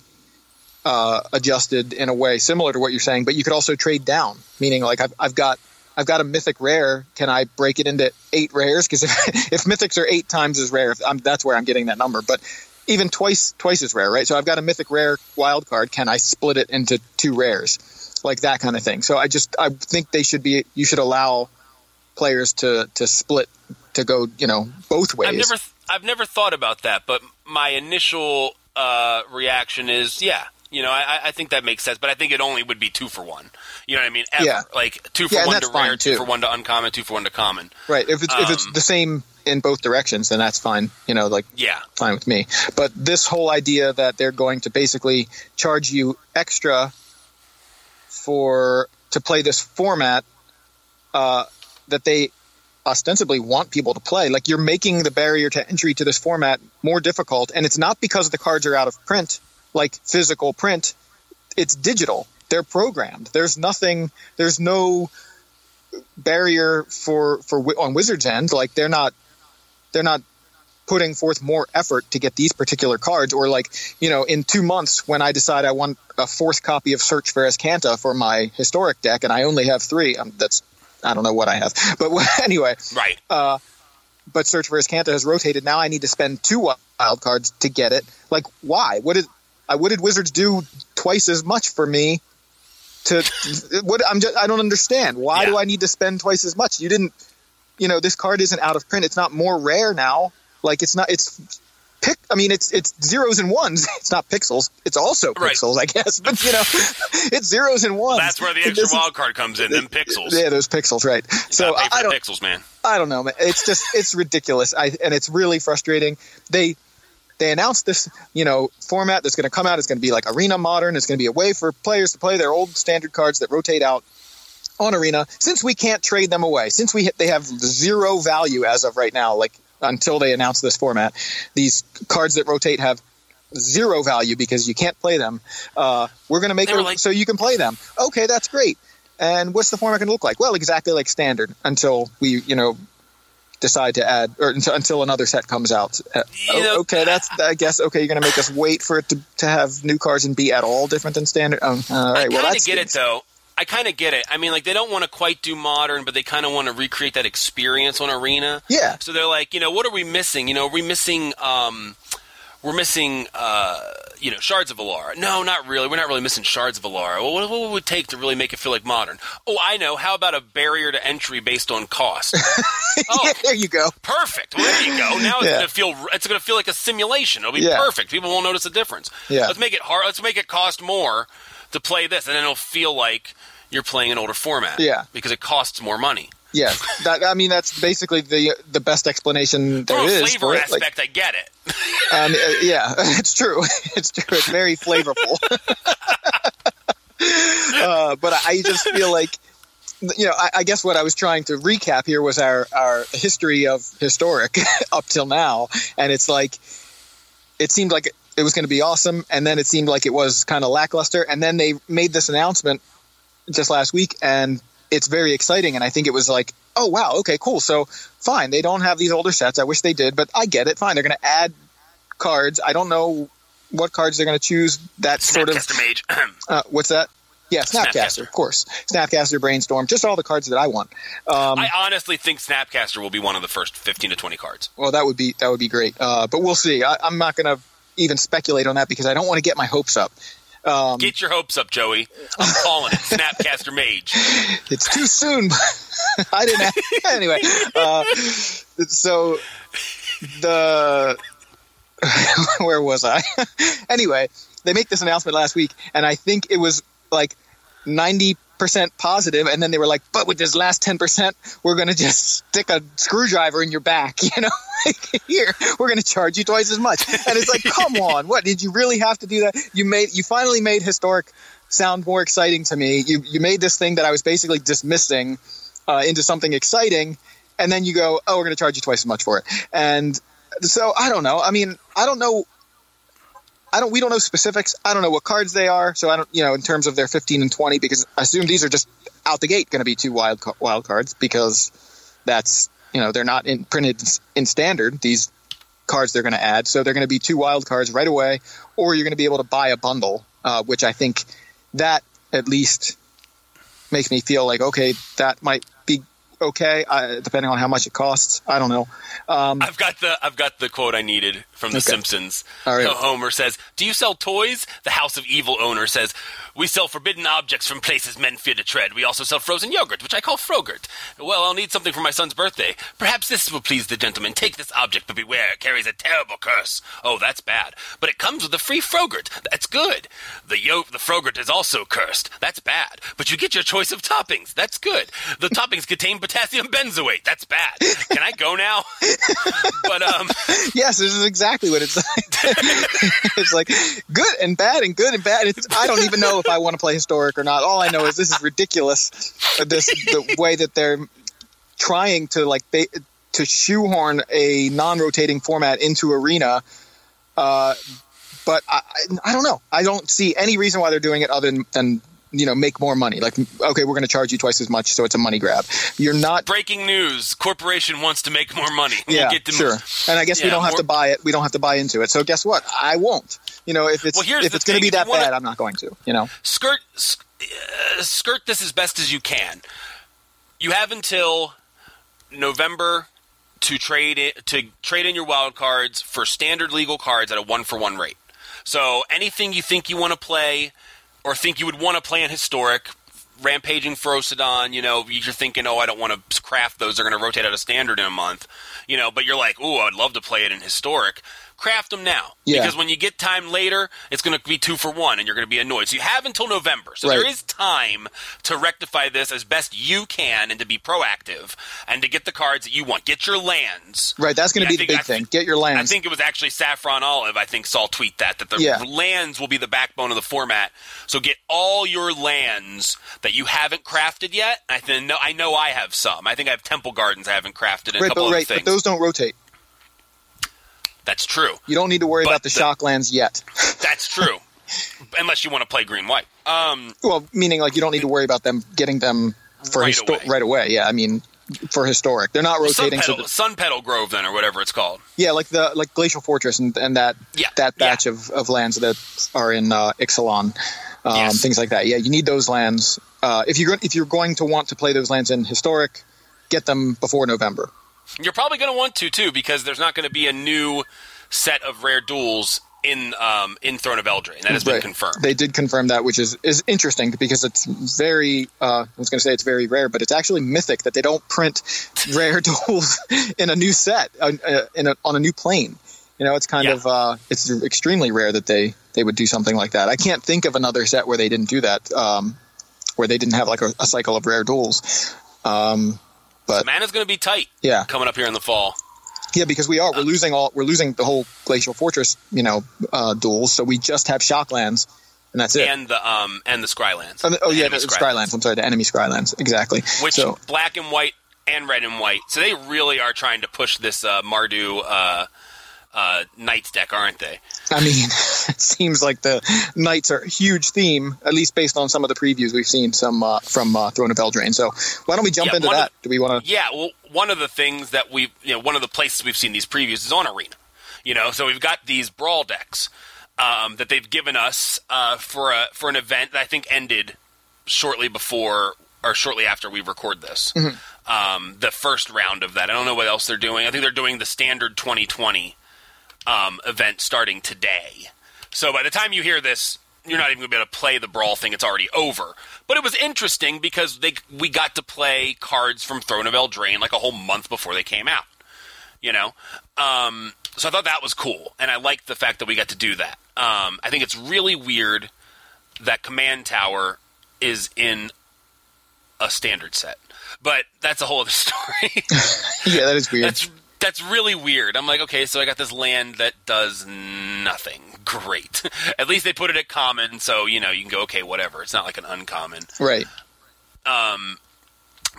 uh, adjusted in a way similar to what you're saying, but you could also trade down, meaning like I've, I've got I've got a mythic rare. Can I break it into eight rares? Because if, if mythics are eight times as rare, that's where I'm getting that number. But even twice twice as rare, right? So I've got a mythic rare wild card. Can I split it into two rares, like that kind of thing? So I just I think they should be you should allow players to to split to go you know both ways. I've never, th- I've never thought about that, but my initial uh, reaction is, yeah, you know, I, I think that makes sense. But I think it only would be two for one. You know what I mean? Ever. Yeah. Like two for Yeah, one to rare, two for one to uncommon, two for one to common. Right. If it's if it's Um, the same in both directions, then that's fine. You know, like Yeah. fine with me. But this whole idea that they're going to basically charge you extra for to play this format uh, that they ostensibly want people to play, like you're making the barrier to entry to this format more difficult, and it's not because the cards are out of print, like physical print. It's digital. They're programmed. There's nothing. There's no barrier for for on Wizards end. Like they're not. They're not putting forth more effort to get these particular cards or like you know in two months when i decide i want a fourth copy of search for Azcanta for my historic deck and i only have three um, that's i don't know what i have but anyway Right. uh, but search for Azcanta has rotated now i need to spend two wild cards to get it like why what did I what did wizards do twice as much for me to what i'm just i don't understand why Yeah. do i need to spend twice as much you didn't you know this card isn't out of print it's not more rare now like it's not it's pick i mean it's it's zeros and ones it's not pixels it's also Right. pixels i guess but you know it's zeros and ones That's where the extra wild card comes in. Them pixels. yeah those pixels right so I, I don't pixels, man. I don't know, man. It's just it's ridiculous. I and it's really frustrating. They they announced this, you know, format that's going to come out. It's going to be like Arena Modern. It's going to be a way for players to play their old standard cards that rotate out on Arena. Since we can't trade them away, since we they have zero value as of right now, like until they announce this format, these cards that rotate have zero value because you can't play them. Uh, we're going to make it like- so you can play them. Okay, that's great. And what's the format going to look like? Well, exactly like standard until we, you know, decide to add or until, until another set comes out. Uh, You know- okay, that's I guess okay. You're going to make us wait for it to, to have new cards and be at all different than standard. Um, all right, I well of get it though. I kind of get it. I mean, like they don't want to quite do modern, but they kind of want to recreate that experience on Arena. Yeah, So they're like, you know, what are we missing? You know, are we missing? Um, we're missing, uh, you know, shards of Alara. No, not really. We're not really missing shards of Alara. Well, what, what would it take to really make it feel like modern? Oh, I know. How about a barrier to entry based on cost? oh, yeah, there you go. perfect. Well, there you go. Now it's Yeah. gonna feel it's gonna feel like a simulation. It'll be Yeah. perfect. People won't notice the difference. Yeah. Let's make it hard. Let's make it cost more to play this, and then it'll feel like you're playing an older format. Yeah. because it costs more money. Yes, that I mean that's basically the the best explanation there is flavor for it. Like, aspect, I get it. um, uh, yeah, it's true. It's true. It's very flavorful. uh, but I just feel like, you know, I, I guess what I was trying to recap here was our our history of historic up till now, and it's like, it seemed like it was going to be awesome, and then it seemed like it was kind of lackluster, and then they made this announcement just last week, and it's very exciting, and I think it was like. Oh wow! Okay, cool. So fine, they don't have these older sets. I wish they did, but I get it. Fine, they're going to add cards. I don't know what cards they're going to choose. That sort of Mage. uh, what's that? Yeah, Snapcaster, Snapcaster. of course. Snapcaster, Brainstorm, just all the cards that I want. Um, I honestly think Snapcaster will be one of the first 15 to 20 cards. well, that would be that would be great. Uh, but we'll see. I, I'm not going to even speculate on that because I don't want to get my hopes up. Um, Get your hopes up, Joey. I'm calling it Snapcaster Mage. it's too soon. I didn't. Have, anyway, uh, so the where was I? anyway, they make this announcement last week, and I think it was like ninety percent positive, and then they were like, "But with this last ten percent, we're going to just stick a screwdriver in your back." You know, like, here we're going to charge you twice as much, and it's like, come on, what did you really have to do that? You made, you finally made historic sound more exciting to me. You you made this thing that I was basically dismissing uh, into something exciting, and then you go, "Oh, we're going to charge you twice as much for it," and so I don't know. I mean, I don't know. I don't. We don't know specifics. I don't know what cards they are. So I don't. You know, in terms of their 15 and 20, because I assume these are just out the gate going to be two wild wild cards because that's you know they're not in, printed in standard. These cards they're going to add, so they're going to be two wild cards right away, or you're going to be able to buy a bundle, uh, which I think that at least makes me feel like okay, that might be okay, uh, depending on how much it costs. I don't know. Um, I've got the I've got the quote I needed from The Okay. Simpsons. Right. Homer says, "Do you sell toys?" The House of Evil owner says, "We sell forbidden objects from places men fear to tread. We also sell frozen yogurt, which I call Frogurt. Well, I'll need something for my son's birthday. Perhaps this will please the gentleman. Take this object, but beware, it carries a terrible curse. Oh, that's bad. But it comes with a free Frogurt. That's good. The yo- the Frogurt is also cursed. That's bad. But you get your choice of toppings. That's good. The toppings contain potassium benzoate. That's bad. Can I go now? but um." Yes, this is exactly what it's like. it's like good and bad and good and bad. It's, I don't even know if I want to play historic or not. All I know is this is ridiculous. This the way that they're trying to like ba- to shoehorn a non-rotating format into arena. Uh, but I, I, I don't know. I don't see any reason why they're doing it other than, than you know make more money. Like okay, we're going to charge you twice as much, so it's a money grab. You're not breaking news: corporation wants to make more money. We'll yeah, sure. And I guess we don't have more- to buy it. We don't have to buy into it. So guess what? I won't. You know, if it's Well, if it's going to be that wanna- bad, I'm not going to. You know. skirt sk- uh, skirt this as best as you can. You have until November to trade it, to trade in your wild cards for standard legal cards at a one for one rate. So anything you think you want to play or think you would want to play in historic, rampaging Ferocidon, you know, you're thinking, oh, I don't want to craft those. They're going to rotate out of standard in a month, you know. But you're like, oh, I'd love to play it in historic. Craft them now Yeah. because when you get time later, it's going to be two for one, and you're going to be annoyed. So you have until November. So Right. there is time to rectify this as best you can, and to be proactive, and to get the cards that you want. Get your lands. Right. That's going to be the big thing. Get your lands. I think it was actually Saffron Olive. I think saw tweet that that the Yeah. lands will be the backbone of the format. So get all your lands that you haven't crafted yet. I think no, I know I have some. I think I have Temple Gardens I haven't crafted and a right, couple but other right, things. but those don't rotate. That's true. You don't need to worry But about the, the- shock lands yet. That's true. Unless you want to play green white. Um, well, meaning like you don't need to worry about them getting them for Right histo- away. right away. Yeah, I mean for historic, they're not Sun rotating. So Petal, that- Sun Petal Grove, then, or whatever it's called. yeah, like the like Glacial Fortress and, and that Yeah, that yeah. batch of, of lands that are in uh, Ixalan, um, Yes. things like that. Yeah, you need those lands. Uh, if you're if you're going to want to play those lands in historic, get them before November. You're probably going to want to too, because there's not going to be a new set of rare duels in um, in Throne of Eldraine. That has been Right. confirmed. They did confirm that, which is is interesting because it's very. Uh, I was going to say it's very rare, but it's actually mythic that they don't print rare duels in a new set uh, uh, in a, on a new plane. You know, it's kind Yeah. of uh, it's extremely rare that they they would do something like that. I can't think of another set where they didn't do that, um, where they didn't have like a, a cycle of rare duels. Um, but Mana's going to be tight yeah, coming up here in the fall. yeah, because we are we're losing all we're losing the whole glacial fortress, you know, uh, duels. So we just have shocklands, and that's it. and the um and the Scrylands. Oh, the- oh The yeah, the Scrylands. I'm sorry, the enemy Scrylands. Exactly. which so black and white and red and white. So they really are trying to push this uh, Mardu uh, uh, Knights deck, aren't they? I mean, it seems like the knights are a huge theme, at least based on some of the previews we've seen some uh, from uh, Throne of Eldraine. So why don't we jump Yeah, into that? of- Do we want to? Yeah, well, one of the things that we, you know, one of the places we've seen these previews is on Arena. You know, so we've got these brawl decks um, that they've given us uh, for a for an event that I think ended shortly before or shortly after we record this. Um, the first round of that. I don't know what else they're doing. I think they're doing the standard 2020 um, event starting today. So by the time you hear this, you're not even going to be able to play the brawl thing. It's already over. But it was interesting because they we got to play cards from Throne of Eldraine like a whole month before they came out. You know, um, so I thought that was cool, and I liked the fact that we got to do that. Um, I think it's really weird that Command Tower is in a standard set, but that's a whole other story. Yeah, that is weird. That's that's really weird. I'm like, okay, so I got this land that does nothing. Great. At least they put it at common, so you know you can go, okay, whatever. It's not like an uncommon. right. Um,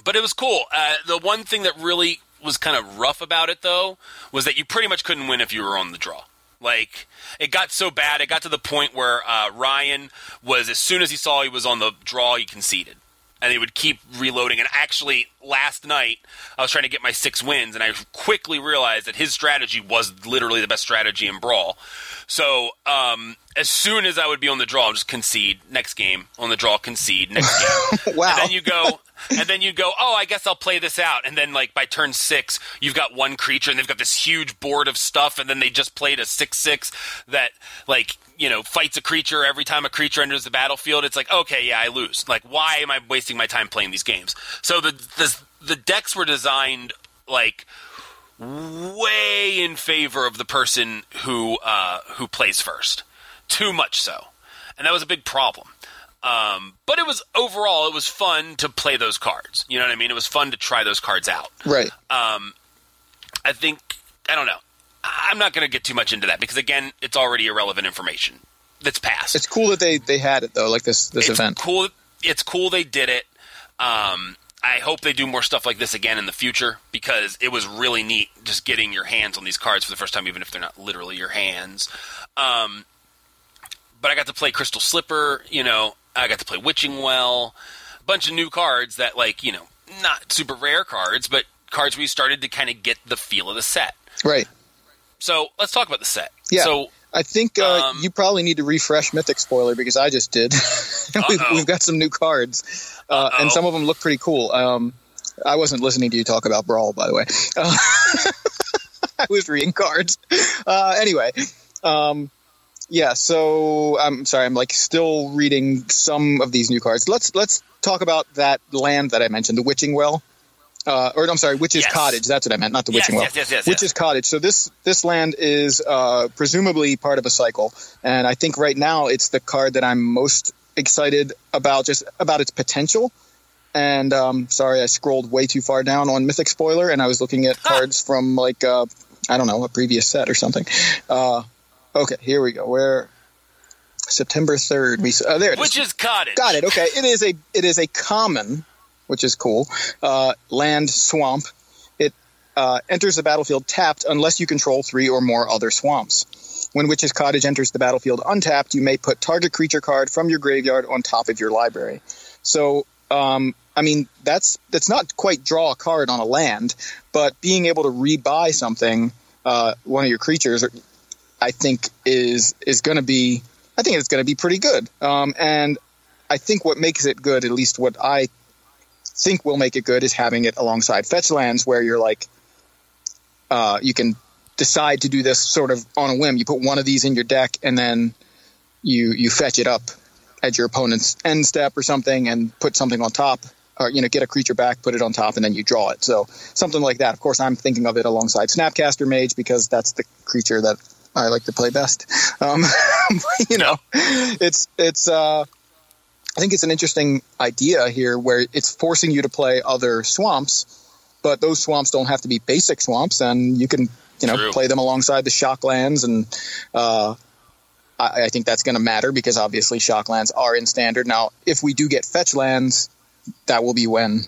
But it was cool. Uh, the one thing that really was kind of rough about it, though, was that you pretty much couldn't win if you were on the draw. Like it got so bad, it got to the point where uh, Ryan was as soon as he saw he was on the draw, he conceded, and he would keep reloading. And actually, last night I was trying to get my six wins, and I quickly realized that his strategy was literally the best strategy in Brawl. So um, as soon as I would be on the draw, I'll just concede next game on the draw, concede next game. wow. And then you go, and then you go, oh, I guess I'll play this out. And then like by turn six, you've got one creature, and they've got this huge board of stuff, and then they just played a six six that like you know fights a creature every time a creature enters the battlefield. It's like okay, yeah, I lose. Like why am I wasting my time playing these games? So the the, the decks were designed like way in favor of the person who uh, who plays first, too much so, and that was a big problem. Um, but it was overall it was fun to play those cards. You know what I mean? It was fun to try those cards out. Right. Um, I think I don't know. I'm not going to get too much into that because again, it's already irrelevant information that's past. It's cool that they they had it though, like this this it's event. cool. It's cool they did it. Um, I hope they do more stuff like this again in the future because it was really neat just getting your hands on these cards for the first time, even if they're not literally your hands. Um, but I got to play Crystal Slipper. You know, I got to play Witching Well. A bunch of new cards that, like, you know, not super rare cards, but cards where you started to kind of get the feel of the set. Right. So let's talk about the set. Yeah. So I think uh, Um, you probably need to refresh Mythic Spoiler because I just did. we've, we've got some new cards, uh, and some of them look pretty cool. Um, I wasn't listening to you talk about Brawl, by the way. Uh, I was reading cards. Uh, anyway, um, yeah. So I'm sorry. I'm like still reading some of these new cards. Let's let's talk about that land that I mentioned, the Witching Well. Uh, or I'm sorry, Witch's Yes. Cottage. That's what I meant, not the Yes, Witching Well. yes, yes, yes, Witch's yes. Cottage. So this this land is uh, presumably part of a cycle, and I think right now it's the card that I'm most excited about, just about its potential. And um, sorry, I scrolled way too far down on Mythic Spoiler, and I was looking at cards from like uh, I don't know a previous set or something. Uh, okay, here we go. Where September third? We uh, there it is. Cottage. Got it. Okay, it is a it is a common, which is cool. Uh, land swamp. It uh, enters the battlefield tapped unless you control three or more other swamps. When Witch's Cottage enters the battlefield untapped, you may put target creature card from your graveyard on top of your library. So, um, I mean, that's that's not quite draw a card on a land, but being able to rebuy something, uh, one of your creatures, I think is is going to be. I think it's going to be pretty good. Um, and I think what makes it good, at least what I think will make it good, is having it alongside fetch lands, where you're like, uh, you can decide to do this sort of on a whim. You put one of these in your deck, and then you you fetch it up at your opponent's end step or something, and put something on top, or you know, get a creature back, put it on top, and then you draw it. So something like that. Of course, I'm thinking of it alongside Snapcaster Mage because that's the creature that I like to play best. Um, you know, it's it's. Uh, I think it's an interesting idea here where it's forcing you to play other swamps, but those swamps don't have to be basic swamps, and you can you know True. play them alongside the shocklands, and uh, I, I think that's going to matter because obviously shocklands are in standard now. If we do get fetch lands, that will be when,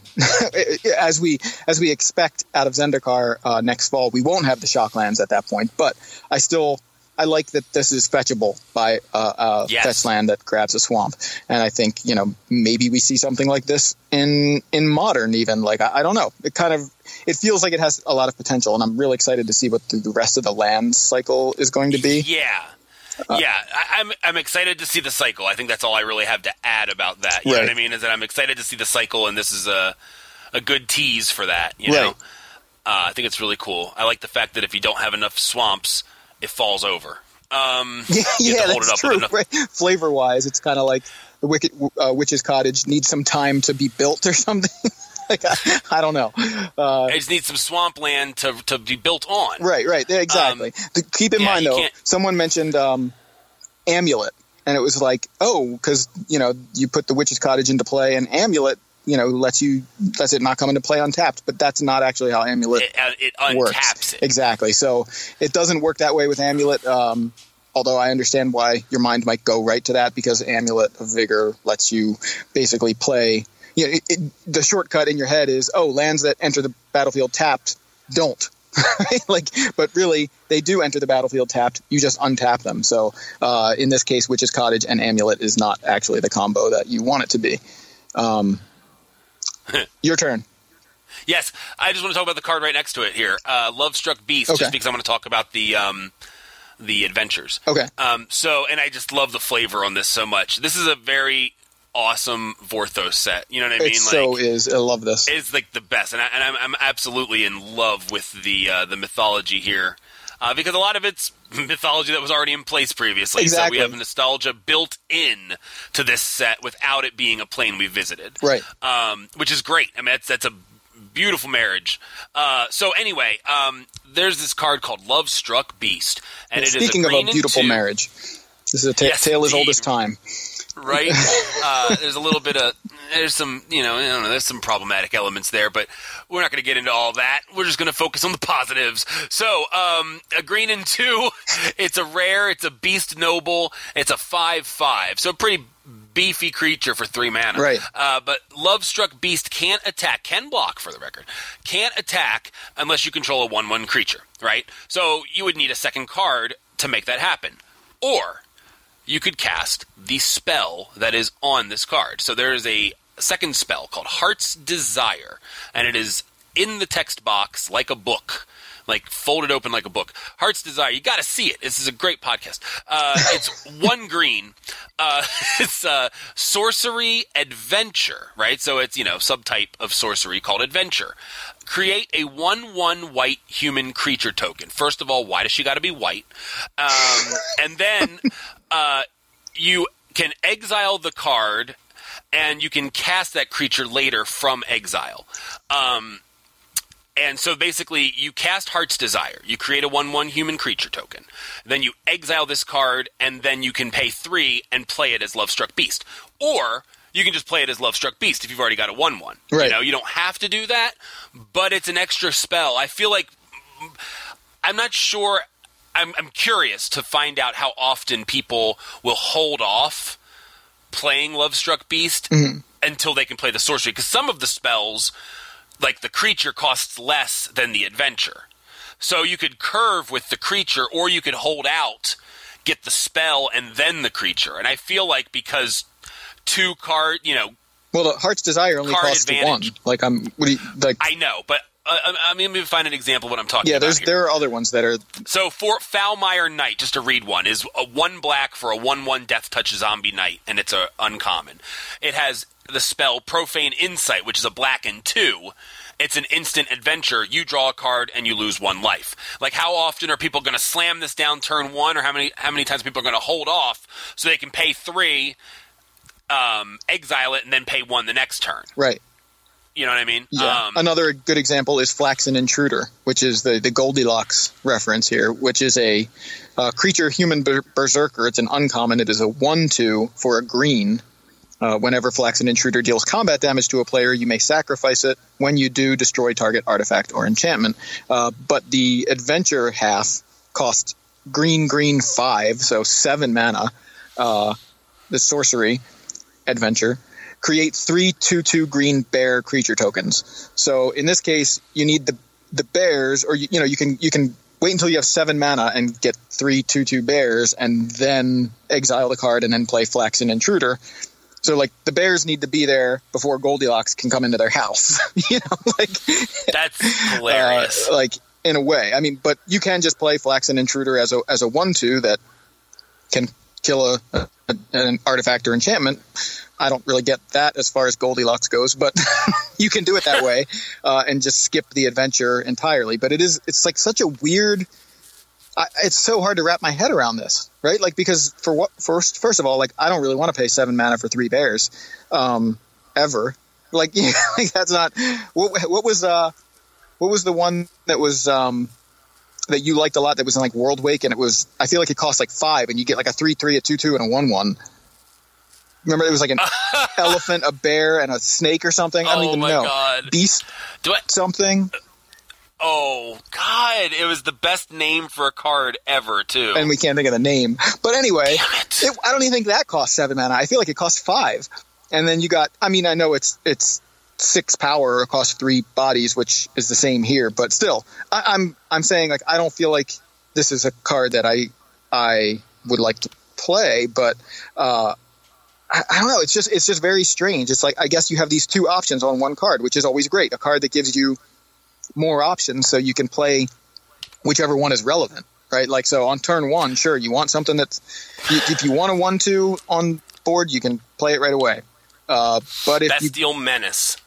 as we as we expect out of Zendikar uh, next fall, we won't have the shocklands at that point. But I still I like that this is fetchable by uh, a Yes. fetch land that grabs a swamp, and I think you know maybe we see something like this in in modern even like I, I don't know it kind of it feels like it has a lot of potential, and I'm really excited to see what the, the rest of the land cycle is going to be. Yeah. Uh, yeah, I, I'm I'm excited to see the cycle. I think that's all I really have to add about that. You know what I mean? Is that I'm excited to see the cycle, and this is a a good tease for that. You Right. know, uh, I think it's really cool. I like the fact that if you don't have enough swamps, it falls over. Um, Yeah, yeah have to hold it that's true. enough. Right? Flavor wise, it's kind of like the Wicked uh, Witch's Cottage needs some time to be built or something. like I, I don't know. Uh, I just need some swampland to to be built on. right, right, exactly. To keep in Um, yeah, mind though, can't- someone mentioned um, amulet, and it was like, oh, because you know you put the Witch's Cottage into play, and amulet, you know, lets you lets it not come into play untapped. But that's not actually how amulet It, uh, it works. it. Exactly. So it doesn't work that way with Amulet. Um, although I understand why your mind might go right to that because Amulet of Vigor lets you basically play. You know, it, it, the shortcut in your head is, oh, lands that enter the battlefield tapped don't. like, but really, they do enter the battlefield tapped. You just untap them. So, uh, in this case, Witch's Cottage and Amulet is not actually the combo that you want it to be. Um, your turn. Yes, I just want to talk about the card right next to it here. Uh, Love Struck Beast, Okay. just because I want to talk about the um, the adventures. Okay. Um, so, and I just love the flavor on this so much. This is a very awesome Vorthos set. You know what I mean? It so is. I love this. it's like the best, and, I, and I'm, I'm absolutely in love with the uh, the mythology here. Uh, because a lot of it's mythology that was already in place previously, so we have nostalgia built in to this set without it being a plane we visited Right. um, which is great. I mean, that's that's a beautiful marriage. Uh, so anyway, um, there's this card called Love Struck Beast, and it is Speaking of a beautiful two, marriage, this is a ta- Yes, tale as old as time. right? uh, there's a little bit of there's some you know I don't know there's some problematic elements there, but we're not going to get into all that. We're just going to focus on the positives. So, um, a green and two, it's a rare, it's a beast noble, it's a five five, so a pretty beefy creature for three mana. Right. Uh, but Love Struck Beast can't attack, can block for the record, can't attack unless you control a one one creature. Right. So you would need a second card to make that happen, or you could cast the spell that is on this card. So there is a second spell called Heart's Desire, and it is in the text box like a book. Like folded open like a book. Heart's Desire. You got to see it. This is a great podcast. Uh, it's one green. Uh, it's uh, sorcery adventure, right? So it's you know subtype of sorcery called adventure. Create a one-one white human creature token. First of all, why does she got to be white? Um, and then uh, you can exile the card, and you can cast that creature later from exile. Um, and so basically, you cast Heart's Desire. You create a 1 1 human creature token. Then you exile this card, and then you can pay three and play it as Love Struck Beast. Or you can just play it as Love Struck Beast if you've already got a 1 1. Right. You know, you don't have to do that, but it's an extra spell. I feel like. I'm not sure. I'm, I'm curious to find out how often people will hold off playing Love Struck Beast mm-hmm. until they can play the sorcery. Because some of the spells, like the creature, costs less than the adventure. So you could curve with the creature, or you could hold out, get the spell, and then the creature. And I feel like because two card, you know, Well, the Heart's Desire only costs one. Like I'm. What do you like? I know, but uh, I, I mean, let me find an example of what I'm talking yeah, about. there's here. there are other ones that are So for Foulmire Knight, just to read one, is a one black for a one one death touch zombie knight, and it's a uncommon. It has the spell Profane Insight, which is a black and two. It's an instant adventure. You draw a card and you lose one life. Like how often are people going to slam this down turn one, or how many how many times people are going to hold off so they can pay three, um, exile it, and then pay one the next turn. right. You know what I mean? Yeah. Um, Another good example is Flaxen Intruder, which is the, the Goldilocks reference here, which is a uh, creature human ber- berserker. It's an uncommon. It is a 1 2 for a green. Uh, whenever Flaxen Intruder deals combat damage to a player, you may sacrifice it. When you do, destroy target artifact or enchantment. Uh, but the adventure half costs green, green 5, so 7 mana. Uh, the sorcery adventure create three two two green bear creature tokens. So in this case, you need the the bears, or you, you know you can you can wait until you have seven mana and get three two two bears, and then exile the card and then play Flaxen Intruder. So like the bears need to be there before Goldilocks can come into their house. you know, like that's hilarious. uh, like in a way. I mean, but you can just play Flaxen Intruder as a as a one two that can kill a, a an artifact or enchantment. I don't really get that as far as Goldilocks goes, but you can do it that way uh, and just skip the adventure entirely. But it is it's like such a weird. I, it's so hard to wrap my head around this, right? Like because for what first first of all, like I don't really want to pay seven mana for three bears, um, ever. Like, yeah, like that's not what what was uh what was the one that was um that you liked a lot that was in like World Wake and it was I feel like it cost like five and you get like a three three, a two two, and a one one. Remember it was like an elephant, a bear, and a snake or something. I don't Oh even know. God. Beast Do I? something. Oh God! It was the best name for a card ever, too. and we can't think of the name. But anyway, it. it, I don't even think that costs seven mana. I feel like it costs five. And then you got, I mean, I know it's it's six power across three bodies, which is the same here, but still, I, I'm I'm saying like I don't feel like this is a card that I I would like to play, but uh, I, I don't know. It's just it's just very strange. It's like I guess you have these two options on one card, which is always great. A card that gives you more options, so you can play whichever one is relevant, right? Like so on turn one, sure, you want something that's if you want a one two on board, you can play it right away. Uh, but if you Bestial Menace.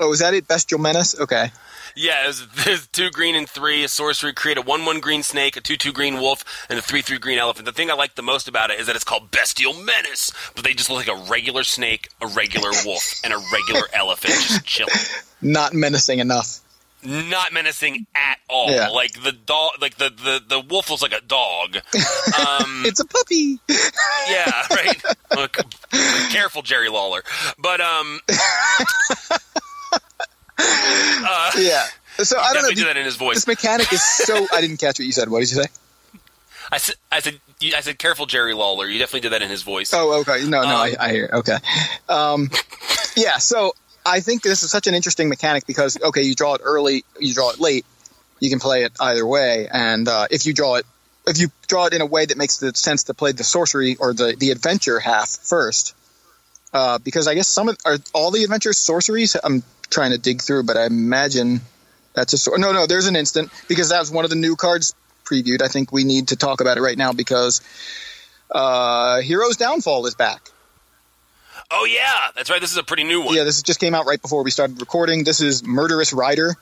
Oh, is that it? Bestial Menace. Okay. Yeah, there's, there's two green and three, a sorcery, create a 1 1 green snake, a 2 2 green wolf, and a 3 3 green elephant. The thing I like the most about it is that it's called Bestial Menace, but they just look like a regular snake, a regular wolf, and a regular elephant just chilling. Not menacing enough. Not menacing at all. Yeah. Like the dog, like the, the, the wolf looks like a dog. Um, It's a puppy. yeah, right. Look, careful, Jerry Lawler. But um, uh, Yeah. So I don't know. definitely do that in his voice. This mechanic is so. I didn't catch what you said. What did you say? I said, I said, you- I said, careful, Jerry Lawler. You definitely did that in his voice. Oh, okay. No, no, Um, I, I hear. Okay. Um, yeah. So I think this is such an interesting mechanic because okay, you draw it early, you draw it late, you can play it either way, and uh, if you draw it, if you draw it in a way that makes the sense to play the sorcery or the the adventure half first, uh, because I guess some of are all the adventures sorceries. I'm trying to dig through, but I imagine that's a sor- no, no. There's an instant because that was one of the new cards previewed. I think we need to talk about it right now because uh, Heroes Downfall is back. Oh yeah, that's right. This is a pretty new one. Yeah, this just came out right before we started recording. This is Murderous Rider.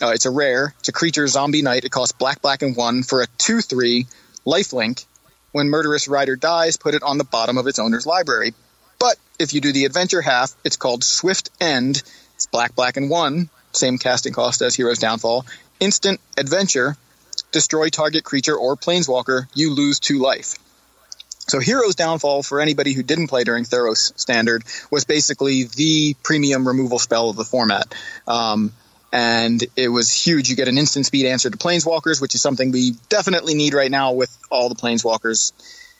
Uh, it's a rare. It's a creature zombie knight. It costs black, black, and one for a two-three lifelink. When Murderous Rider dies, put it on the bottom of its owner's library. But if you do the adventure half, it's called Swift End. Black, black, and one. Same casting cost as Heroes Downfall. Instant adventure. Destroy target creature or planeswalker. You lose two life. So Heroes Downfall, for anybody who didn't play during Theros Standard, was basically the premium removal spell of the format. Um, and it was huge. You get an instant speed answer to Planeswalkers, which is something we definitely need right now with all the Planeswalkers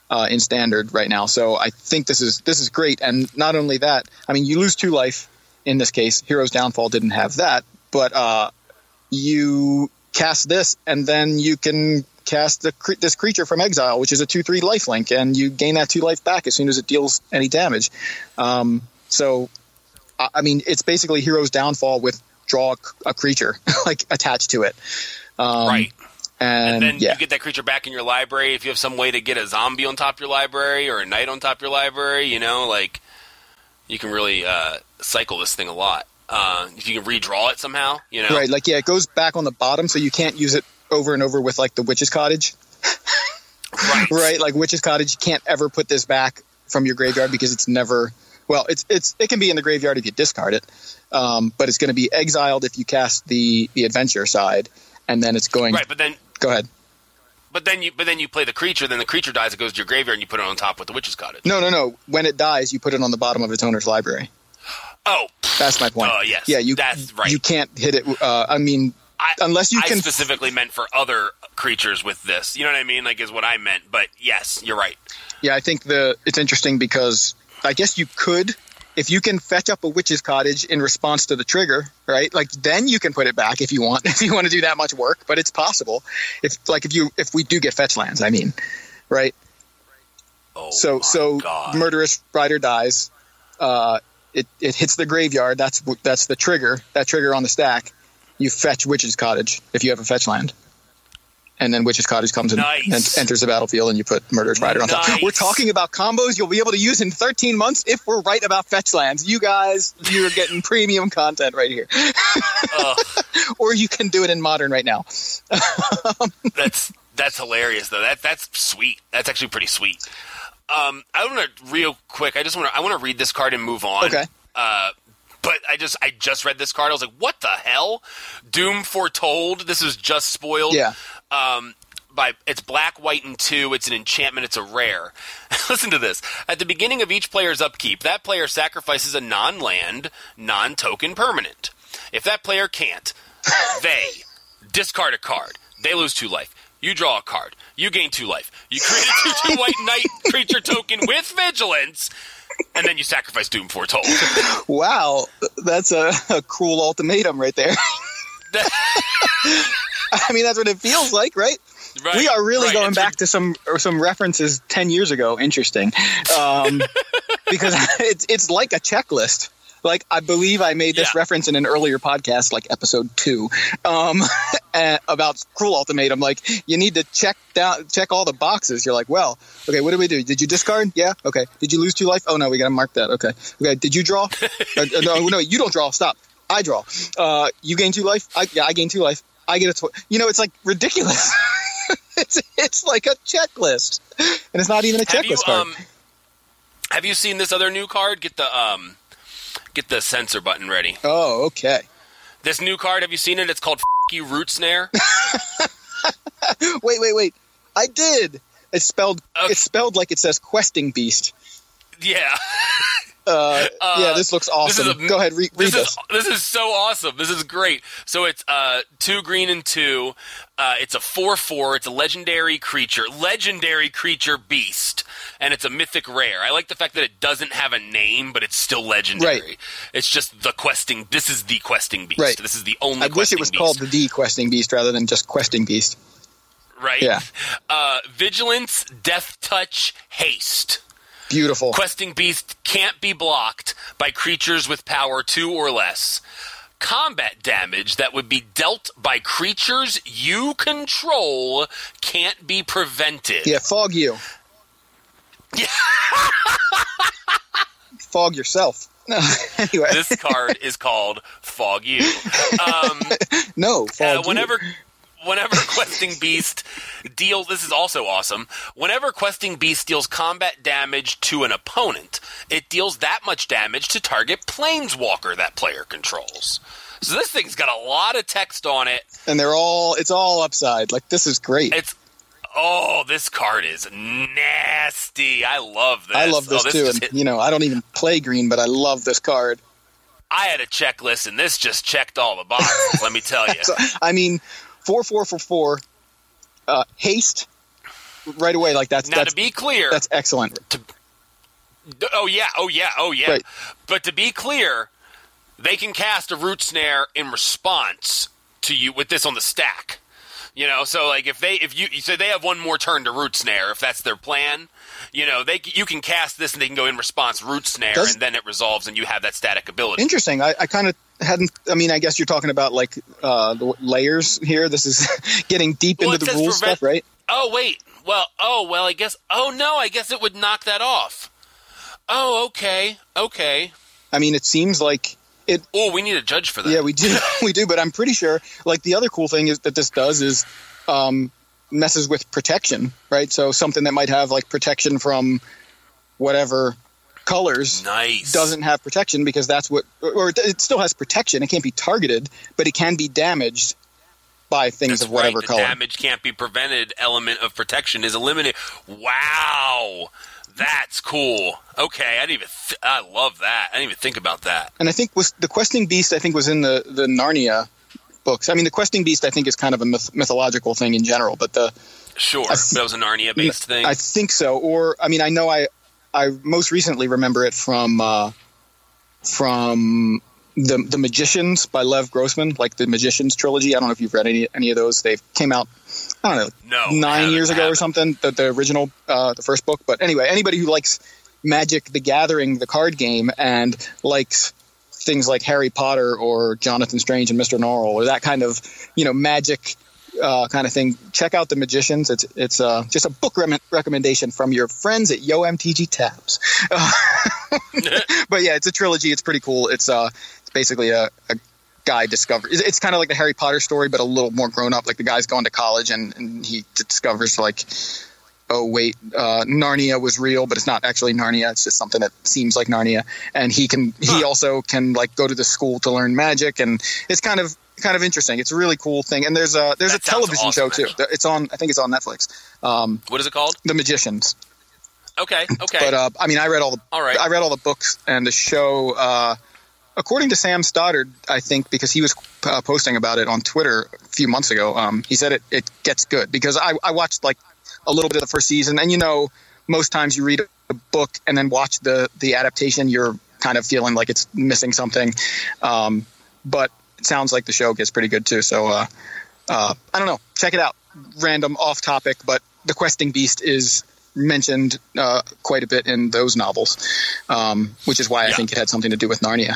uh, in Standard right now. So I think this is this is great. And not only that, I mean, you lose two life in this case. Heroes Downfall didn't have that, but uh, you cast this, and then you can cast the, this creature from exile, which is a two-three lifelink, and you gain that two life back as soon as it deals any damage. Um, so, I I mean, it's basically Heroes Downfall with draw a creature like attached to it. Um, right. and, And then yeah, you get that creature back in your library. If you have some way to get a zombie on top of your library or a knight on top of your library, you know, like you can really uh, cycle this thing a lot. Uh, if you can redraw it somehow, you know, right. Like yeah, it goes back on the bottom, so you can't use it over and over with like the Witch's Cottage. right, right? Like Witch's Cottage, you can't ever put this back from your graveyard because it's never. Well, it's it's it can be in the graveyard if you discard it, um, but it's going to be exiled if you cast the the adventure side, and then it's going. Right, but then Go ahead. but then you but then you play the creature, then the creature dies, it goes to your graveyard, and you put it on top with the witch's cottage. No, no, no. When it dies, you put it on the bottom of its owner's library. Oh, That's my point. Oh, yes. Yeah, you. That's right. You can't hit it. Uh, I mean, I, unless you I can. specifically meant for other creatures with this. You know what I mean? Like is what I meant. But yes, you're right. Yeah, I think the it's interesting because I guess you could if you can fetch up a witch's cottage in response to the trigger, right? Like then you can put it back if you want, if you want to do that much work, but it's possible. If like if you if we do get fetch lands, I mean, right? Oh, So so God. murderous rider dies, uh, it it hits the graveyard. That's that's the trigger. That trigger on the stack. You fetch witch's cottage if you have a fetch land. And then Witch's Cottage comes in Nice. and enters the battlefield, and you put Murderous Rider on top. We're talking about combos you'll be able to use in 13 months if we're right about fetch lands. You guys, you're getting premium content right here. Or you can do it in modern right now. that's that's hilarious though. That that's sweet. That's actually pretty sweet. Um, I want to real quick. I just want to I want to read this card and move on. Okay. Uh, but I just I just read this card. I was like, what the hell? Doom foretold. This is just spoiled. Yeah. Um, by it's black, white, and two. It's an enchantment. It's a rare. Listen to this. At the beginning of each player's upkeep, that player sacrifices a non-land, non-token permanent. If that player can't, they discard a card. They lose two life. You draw a card. You gain two life. You create a two-two white knight creature token with vigilance, and then you sacrifice Doom Foretold. Wow, that's a, a cruel ultimatum right there. I mean, that's what it feels like, right? Right, we are really right. going back to some or some references 10 years ago. Interesting. Um, because it's it's like a checklist. Like I believe I made this Yeah. reference in an earlier podcast, like episode two, um, eh, about Cruel Ultimatum. Like you need to check down, check all the boxes. You're like, well, okay, what do we do? Did you discard? Yeah, okay. Did you lose two life? Oh no, we got to mark that. Okay, okay. Did you draw? uh, no, no, you don't draw. Stop. I draw. Uh, you gain two life. I, yeah, I gain two life. I get a. Tw- you know, it's like ridiculous. it's it's like a checklist, and it's not even a Have you checklist card. um have you seen this other new card? Get the um get the censor button ready. oh, okay. This new card, have you seen it? It's called Root snare. Wait, wait, wait. I did. It's spelled. Okay. It's spelled like it says questing beast. yeah. Uh, Uh, yeah, this looks awesome. is a- Go ahead, re- read This this. is this is so awesome. This is great. So it's uh two green and two. Uh, it's a four four. It's a legendary creature, legendary creature beast, and it's a mythic rare. I like the fact that it doesn't have a name, but it's still legendary. Right. It's just the questing. This is the questing beast. Right. This is the only. I wish it was beast. called the questing beast rather than just questing beast. right. Yeah. Uh, vigilance, death touch, haste. Beautiful. Questing Beast can't be blocked by creatures with power 2 or less. Combat damage that would be dealt by creatures you control can't be prevented. yeah, fog you. Fog yourself. anyway, This card is called Fog You. Um, no, uh, fog you. whenever whenever questing beast deals this is also awesome whenever questing beast deals combat damage to an opponent it deals that much damage to target planeswalker that player controls so this thing's got a lot of text on it and they're all. It's all upside. Like this is great. it's oh this card is nasty i love this I love this oh, too, and hit- you know I don't even play green, but I love this card. i had a checklist and this just checked all the boxes let me tell you So, I mean, four four for four, uh, haste right away. Like that's now that's to be clear that's excellent. Oh yeah, oh yeah, oh yeah. Right. But to be clear, they can cast a root snare in response to you with this on the stack. You know, so like if they if you so they have one more turn to root snare if that's their plan. You know, they you can cast this and they can go in response root snare Does- and then it resolves and you have that static ability. Interesting. I, I kind of hadn't. I mean, I guess you're talking about like uh, the layers here. This is getting deep Well, into the rules prevent- stuff, right? Oh wait, well, oh well, I guess. Oh no, I guess it would knock that off. Oh okay, okay. I mean, it seems like it. Oh, we need a judge for that. Yeah, we do, we do. But I'm pretty sure. Like the other cool thing is that this does is um, messes with protection, right? So something that might have like protection from whatever colors nice. doesn't have protection because that's what, or it, it still has protection. It can't be targeted, but it can be damaged by things That's of whatever right. The color. damage can't be prevented. Element of protection is eliminated. Wow, that's cool. Okay, I didn't even. Th- I love that. I didn't even think about that. and I think was the questing beast. I think was in the the Narnia books. I mean, the questing beast. I think is kind of a myth- mythological thing in general, but the Sure, th- that was a Narnia-based thing. I think so. Or I mean, I know I I most recently remember it from uh, from the the Magicians by Lev Grossman, like the Magicians trilogy. I don't know if you've read any any of those. They came out. I don't know, no, nine years ago or something. The, the original, uh, the first book. But anyway, anybody who likes Magic: The Gathering, the card game, and likes things like Harry Potter or Jonathan Strange and Mr. Norrell or that kind of you know magic uh, kind of thing, check out the Magicians. It's it's uh, just a book rem- recommendation from your friends at Yo MTG Taps. but yeah, it's a trilogy. It's pretty cool. It's uh, it's basically a, a guy discovers It's, kind of like the Harry Potter story, but a little more grown up. Like the guy's going to college and, and he discovers like. Oh wait, uh, Narnia was real, but it's not actually Narnia. It's just something that seems like Narnia, and he can. He also can like go to the school to learn magic, and it's kind of kind of interesting. It's a really cool thing, and there's a there's That a television awesome, show too. It's on. I think it's on Netflix. Um, What is it called? the Magicians. Okay, okay. But uh, I mean, I read all the All right. I read all the books and the show. Uh, according to Sam Stoddard, I think because he was uh, posting about it on Twitter a few months ago, um, he said it it gets good because I I watched like a little bit of the first season, and you know, most times you read a book and then watch the the adaptation, you're kind of feeling like it's missing something. Um, but it sounds like the show gets pretty good too. So uh, uh, I don't know. Check it out. Random off topic, but the questing beast is mentioned uh, quite a bit in those novels, um, which is why I think it had something to do with Narnia.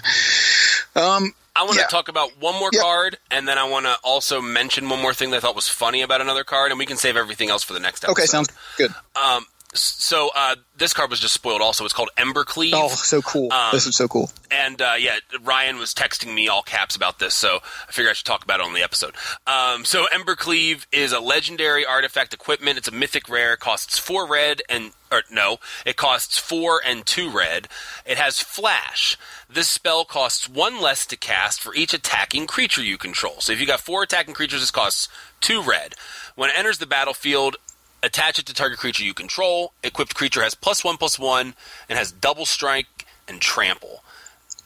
Um, I want to Yeah. talk about one more Yeah. card, and then I want to also mention one more thing that I thought was funny about another card, and we can save everything else for the next episode. okay, sounds good. Um, so uh, this card was just spoiled. Also, it's called Embercleave. Oh, so cool! Um, this is so cool. And uh, yeah, Ryan was texting me all caps about this, so I figured I should talk about it on the episode. Um, so Embercleave is a legendary artifact equipment. It's a mythic rare. It costs four red and or no, it costs four and two red. It has flash. This spell costs one less to cast for each attacking creature you control. So if you got four attacking creatures, this costs two red. When it enters the battlefield, attach it to target creature you control. Equipped creature has plus one plus one and has double strike and trample.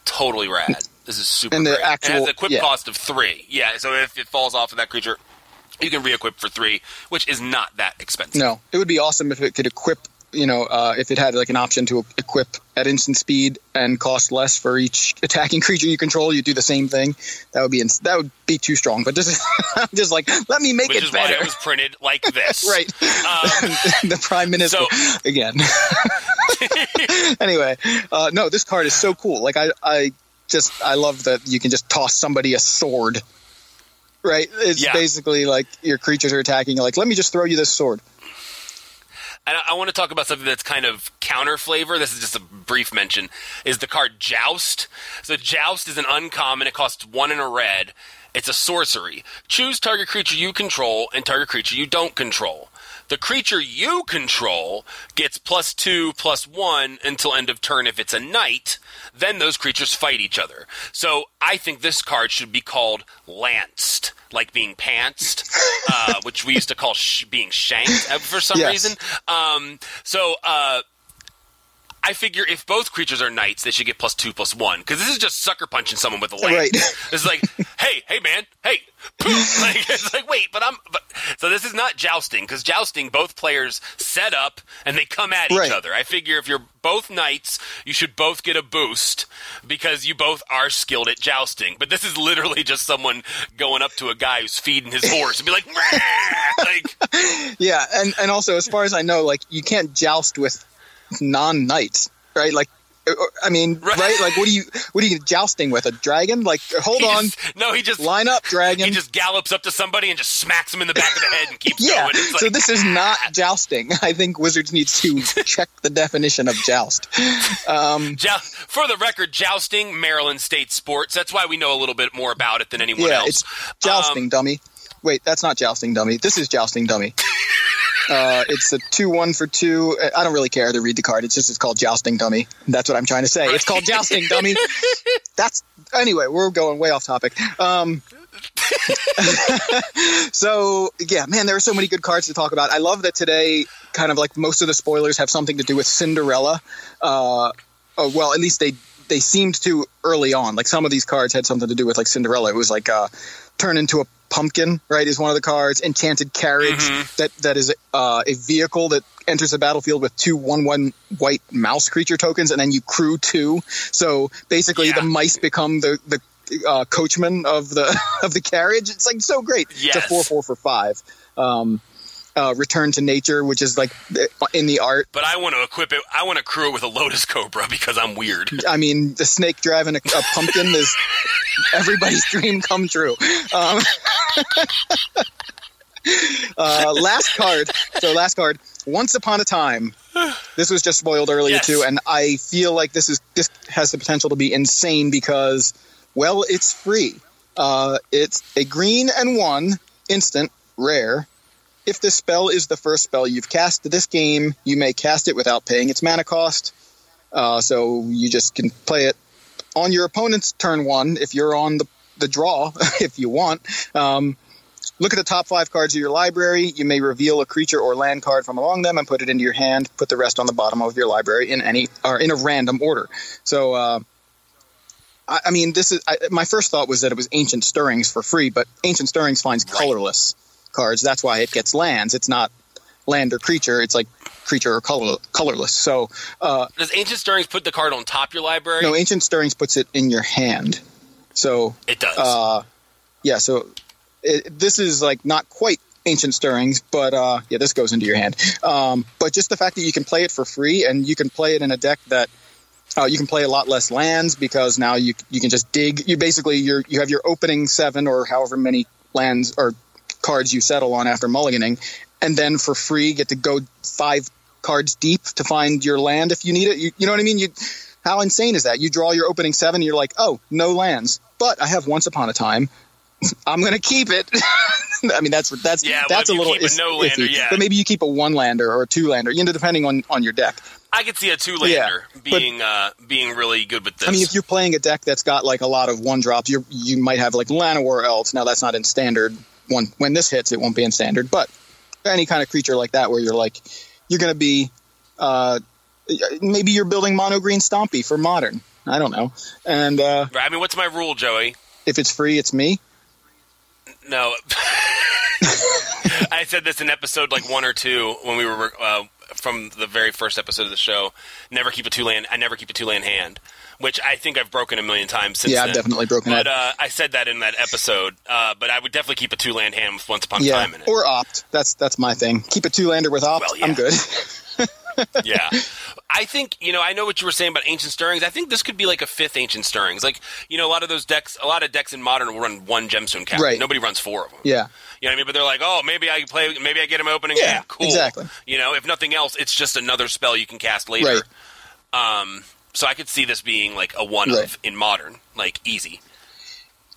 Totally rad. This is super And the great. it has actual- an equip yeah. cost of three. Yeah, so if it falls off of that creature, you can re-equip for three, which is not that expensive. No, it would be awesome if it could equip. You know, uh, if it had like an option to equip at instant speed and cost less for each attacking creature you control, you do the same thing. That would be ins- that would be too strong. But this is just like let me make it. Which it is why it was printed like this. right. Um, the prime minister So- again. anyway, uh, no, this card is so cool. Like I, I just I love that you can just toss somebody a sword. Right, it's Yeah. basically like your creatures are attacking. Like, let me just throw you this sword. I, I want to talk about something that's kind of counter flavor. This is just a brief mention. Is the card Joust? So Joust is an uncommon. It costs one and a red. It's a sorcery. Choose target creature you control and target creature you don't control. The creature you control gets plus two, plus one until end of turn if it's a knight. Then those creatures fight each other. So I think this card should be called Lanced, like being pantsed, uh, which we used to call sh- being shanked uh, for some Yes. reason. Um, so uh, I figure if both creatures are knights, they should get plus two, plus one. Because this is just sucker punching someone with a lance. Right. It's like, hey, hey, man, hey. Like, it's like, wait, but I'm. But, so this is not jousting because jousting, both players set up and they come at each other. I figure if you're both knights, you should both get a boost because you both are skilled at jousting. But this is literally just someone going up to a guy who's feeding his horse and be like, like Yeah, and and also as far as I know, like you can't joust with non knights, right? Like, I mean, Right. right. Like, what are you what are you jousting with? A dragon? Like, hold on, just- no, he just line up, dragon. he just gallops up to somebody and just smacks him in the back of the head and keeps yeah. going. It's so this is not jousting. I think Wizards needs to check the definition of joust. Um, Jou- for the record, jousting, Maryland State sports. That's why we know a little bit more about it than anyone yeah, else. it's jousting, Um, dummy. Wait, that's not jousting, dummy. This is jousting, dummy. Uh, it's a two one for two. I don't really care to read the card. It's just it's called jousting dummy. That's what I'm trying to say. It's called jousting dummy. That's anyway. We're going way off topic. Um, so yeah, man, there are so many good cards to talk about. I love that today. Kind of like most of the spoilers have something to do with Cinderella. Uh, oh, well, at least they they seemed to early on. Like some of these cards had something to do with like Cinderella. It was like uh, turn into a pumpkin, right? Is one of the cards. Enchanted carriage Mhm. that that is uh, a vehicle that enters the battlefield with two one one white mouse creature tokens, and then you crew two. So basically, Yeah. the mice become the the uh, coachman of the of the carriage. It's like so great. It's a four four for five. Um, uh, Return to Nature, which is like in the art. But I want to equip it. I want to crew it with a Lotus Cobra because I'm weird. I mean, the snake driving a, a pumpkin is everybody's dream come true. Um, uh, last card. So last card. Once upon a time. This was just spoiled earlier Yes. too, and I feel like this is this has the potential to be insane because, well, it's free. Uh, it's a green and one instant rare. If this spell is the first spell you've cast this game, you may cast it without paying its mana cost. Uh, so you just can play it on your opponent's turn one if you're on the, the draw, if you want. Um, look at the top five cards of your library. You may reveal a creature or land card from among them and put it into your hand. Put the rest on the bottom of your library in any or in a random order. So, uh, I, mean, this is I, my first thought was that it was Ancient Stirrings for free, but Ancient Stirrings finds colorless cards. That's why it gets lands. It's not land or creature. It's like creature or color, colorless. So, uh, Does Ancient Stirrings put the card on top of your library? no, Ancient Stirrings puts it in your hand. So, it does. uh, yeah, so it, this is like not quite ancient stirrings, but uh, yeah, this goes into your hand. Um, but just the fact that you can play it for free and you can play it in a deck that uh, you can play a lot less lands because now you you can just dig. You basically you you have your opening seven or however many lands or cards you settle on after mulliganing, and then for free get to go five cards deep to find your land if you need it. You, you know what I mean? You how insane is that? You draw your opening seven, and you're like, oh, no lands, but I have Once Upon a Time. I'm going to keep it. I mean, that's that's Yeah, that's a little keep a no-lander, iffy. yeah. But maybe you keep a one lander or a two lander, you know, depending on on your deck. I could see a two lander but- being uh, being really good with this. I mean, if you're playing a deck that's got like a lot of one drops, you you might have like Llanowar Elves. Now that's not in standard. One when this hits, it won't be in standard. But any kind of creature like that, where you're like, you're going to be, uh, maybe you're building mono green Stompy for modern. I don't know. And uh, I mean, what's my rule, Joey? if it's free, it's me. No. I said this in episode like one or two when we were uh, from the very first episode of the show. Never keep a two land. I never keep a two land hand, which I think I've broken a million times since. yeah, then. I've definitely broken But that. uh, I said that in that episode. Uh, but I would definitely keep a two land hand with Once Upon a yeah, Time in it. or opt. That's that's my thing. Keep a two lander with opt. Well, yeah. I'm good. yeah. I think, you know, I know what you were saying about Ancient Stirrings. I think this could be like a fifth Ancient Stirrings. Like, you know, a lot of those decks, a lot of decks in Modern will run one Gemstone Caverns. Right. Nobody runs four of them. yeah, You know what I mean? But they're like, oh, maybe I play, maybe I get him opening Yeah, hand. Cool. exactly. You know, if nothing else, it's just another spell you can cast later. right. Um, so I could see this being like a one Right. of in Modern, like easy.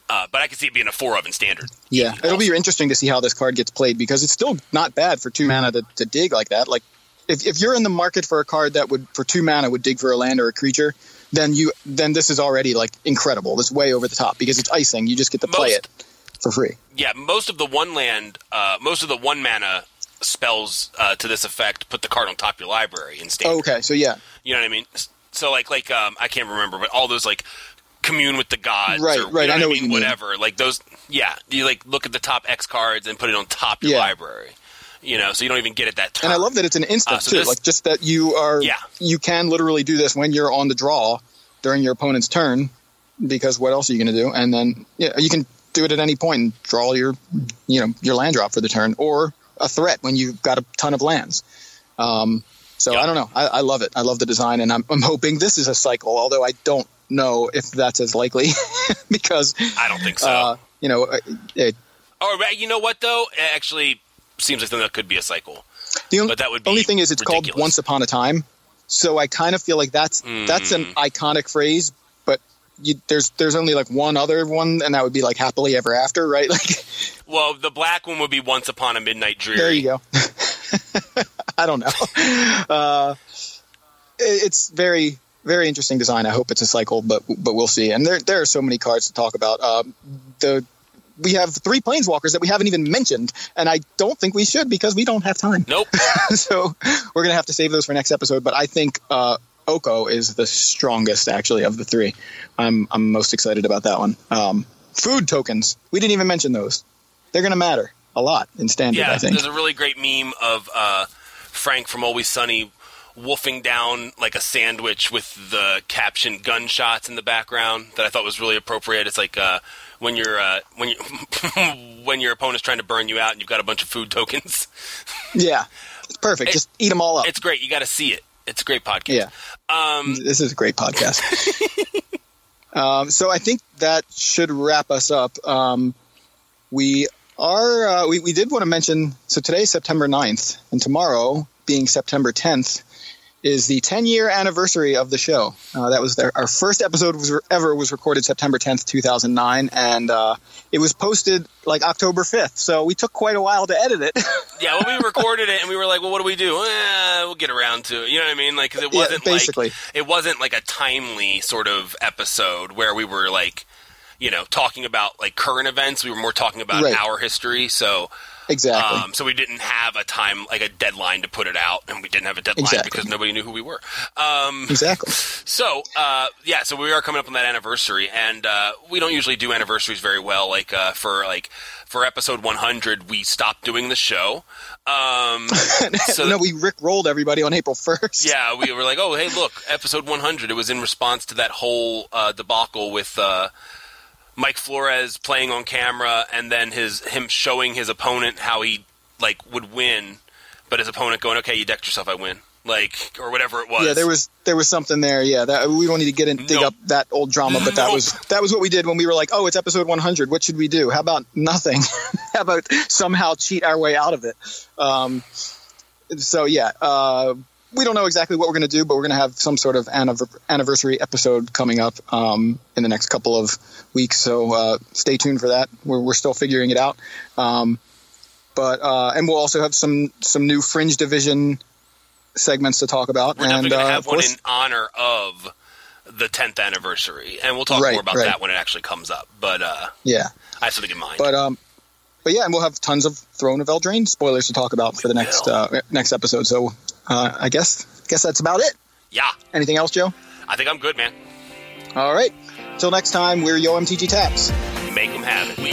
Uh, but I could see it being a four of in Standard. Yeah, Easy it'll be interesting to see how this card gets played because it's still not bad for two mana to, to dig like that. Like, if, if you're in the market for a card that would for two mana would dig for a land or a creature, then you then this is already like incredible. This way over the top because it's icing. You just get to play it for free. Yeah, most of the one land, uh, most of the one mana spells uh, to this effect put the card on top of your library in Standard. Okay, so yeah, You know what I mean? So like like um, I can't remember, but all those like commune with the gods, Right, or, right, You know I know what what I you mean? Whatever. Like those. Yeah, you like look at the top X cards and put it on top of your Yeah. library. You know, so you don't even get it that turn. and I love that it's an instant Uh, so too. this- like just that you are Yeah. you can literally do this when you're on the draw during your opponent's turn because what else are you going to do? And then yeah, you can do it at any point and draw your you know your land drop for the turn or a threat when you've got a ton of lands. Um, so. I don't know. I, I love it. I love the design, and I'm, I'm hoping this is a cycle. Although I don't know if that's as likely because I don't think so. uh, you know uh, it, or you know what though? It actually seems like something that could be a cycle. The only, But that would be only thing is, it's called "Once Upon a Time," so I kind of feel like that's that's an Mm. iconic phrase. But you, there's there's only like one other one, and that would be like "Happily Ever After," right? Like Well, the black one would be Once Upon a Midnight Dream. there you go. I don't know. Uh, it's very very interesting design. I hope it's a cycle, but but we'll see. And there there are so many cards to talk about. Um, the we have three planeswalkers that we haven't even mentioned, and I don't think we should because we don't have time. Nope. so we're gonna have to save those for next episode. But I think uh, Oko is the strongest actually of the three. I'm I'm most excited about that one. Um, food tokens. We didn't even mention those. They're gonna matter a lot in standard. Yeah, I think. there's a really great meme of uh, Frank from Always Sunny wolfing down like a sandwich with the caption "gunshots" in the background that I thought was really appropriate. It's like uh, when you're uh, when you when your opponent's trying to burn you out and you've got a bunch of food tokens. Yeah, it's perfect. It- Just eat them all up. It's great. You got to see it. It's a great podcast. Yeah. Um, This is a great podcast. um, so I think that should wrap us up. Um, we are uh, we, we did want to mention so today's September 9th and tomorrow being September 10th is the 10 year anniversary of the show. Uh, that was their, our first episode was ever was recorded September 10th, 2009 and uh, it was posted like October 5th. So we took quite a while to edit it. yeah, well, we recorded it and we were like, well, what do we do? Eh, we'll get around to it. You know what I mean? Like, 'cause it wasn't basically. like it wasn't like a timely sort of episode where we were like, you know, talking about like current events. We were more talking about Right. our history. So, exactly. um, so we didn't have a time like a deadline to put it out, and we didn't have a deadline Exactly. because nobody knew who we were. Um, exactly. so, uh, yeah, so we are coming up on that anniversary, and uh, we don't usually do anniversaries very well. Like uh, for like for episode 100, we stopped doing the show. Um, so no, we Rick rolled everybody on April 1st. yeah, we were like, oh, hey, look, episode 100. It was in response to that whole uh, debacle with uh, Mike Flores playing on camera, and then his him showing his opponent how he like would win, but his opponent going, "Okay, you decked yourself, I win." Like or whatever it was. Yeah, there was there was something there. Yeah, that, we don't need to get in dig Nope. up that old drama, but that Nope. was that was what we did when we were like, oh, it's episode 100. What should we do? How about nothing? How about somehow cheat our way out of it? Um, so yeah, uh, we don't know exactly what we're going to do, but we're going to have some sort of anniver- anniversary episode coming up um, in the next couple of weeks. So uh, stay tuned for that. We're, we're still figuring it out. Um, but uh, and we'll also have some some new fringe division segments to talk about. We're and going uh, to of have one in honor of the 10th anniversary, and we'll talk Right, more about right. that when it actually comes up. But uh, yeah. I have something in mind. But um, but yeah, and we'll have tons of Throne of Eldraine spoilers to talk about for the next will. uh, next episode. So uh, I guess guess that's about it. yeah, Anything else, Joe? I think I'm good, man. All right. Till next time, we're Yo MTG Taps. Make them have it. We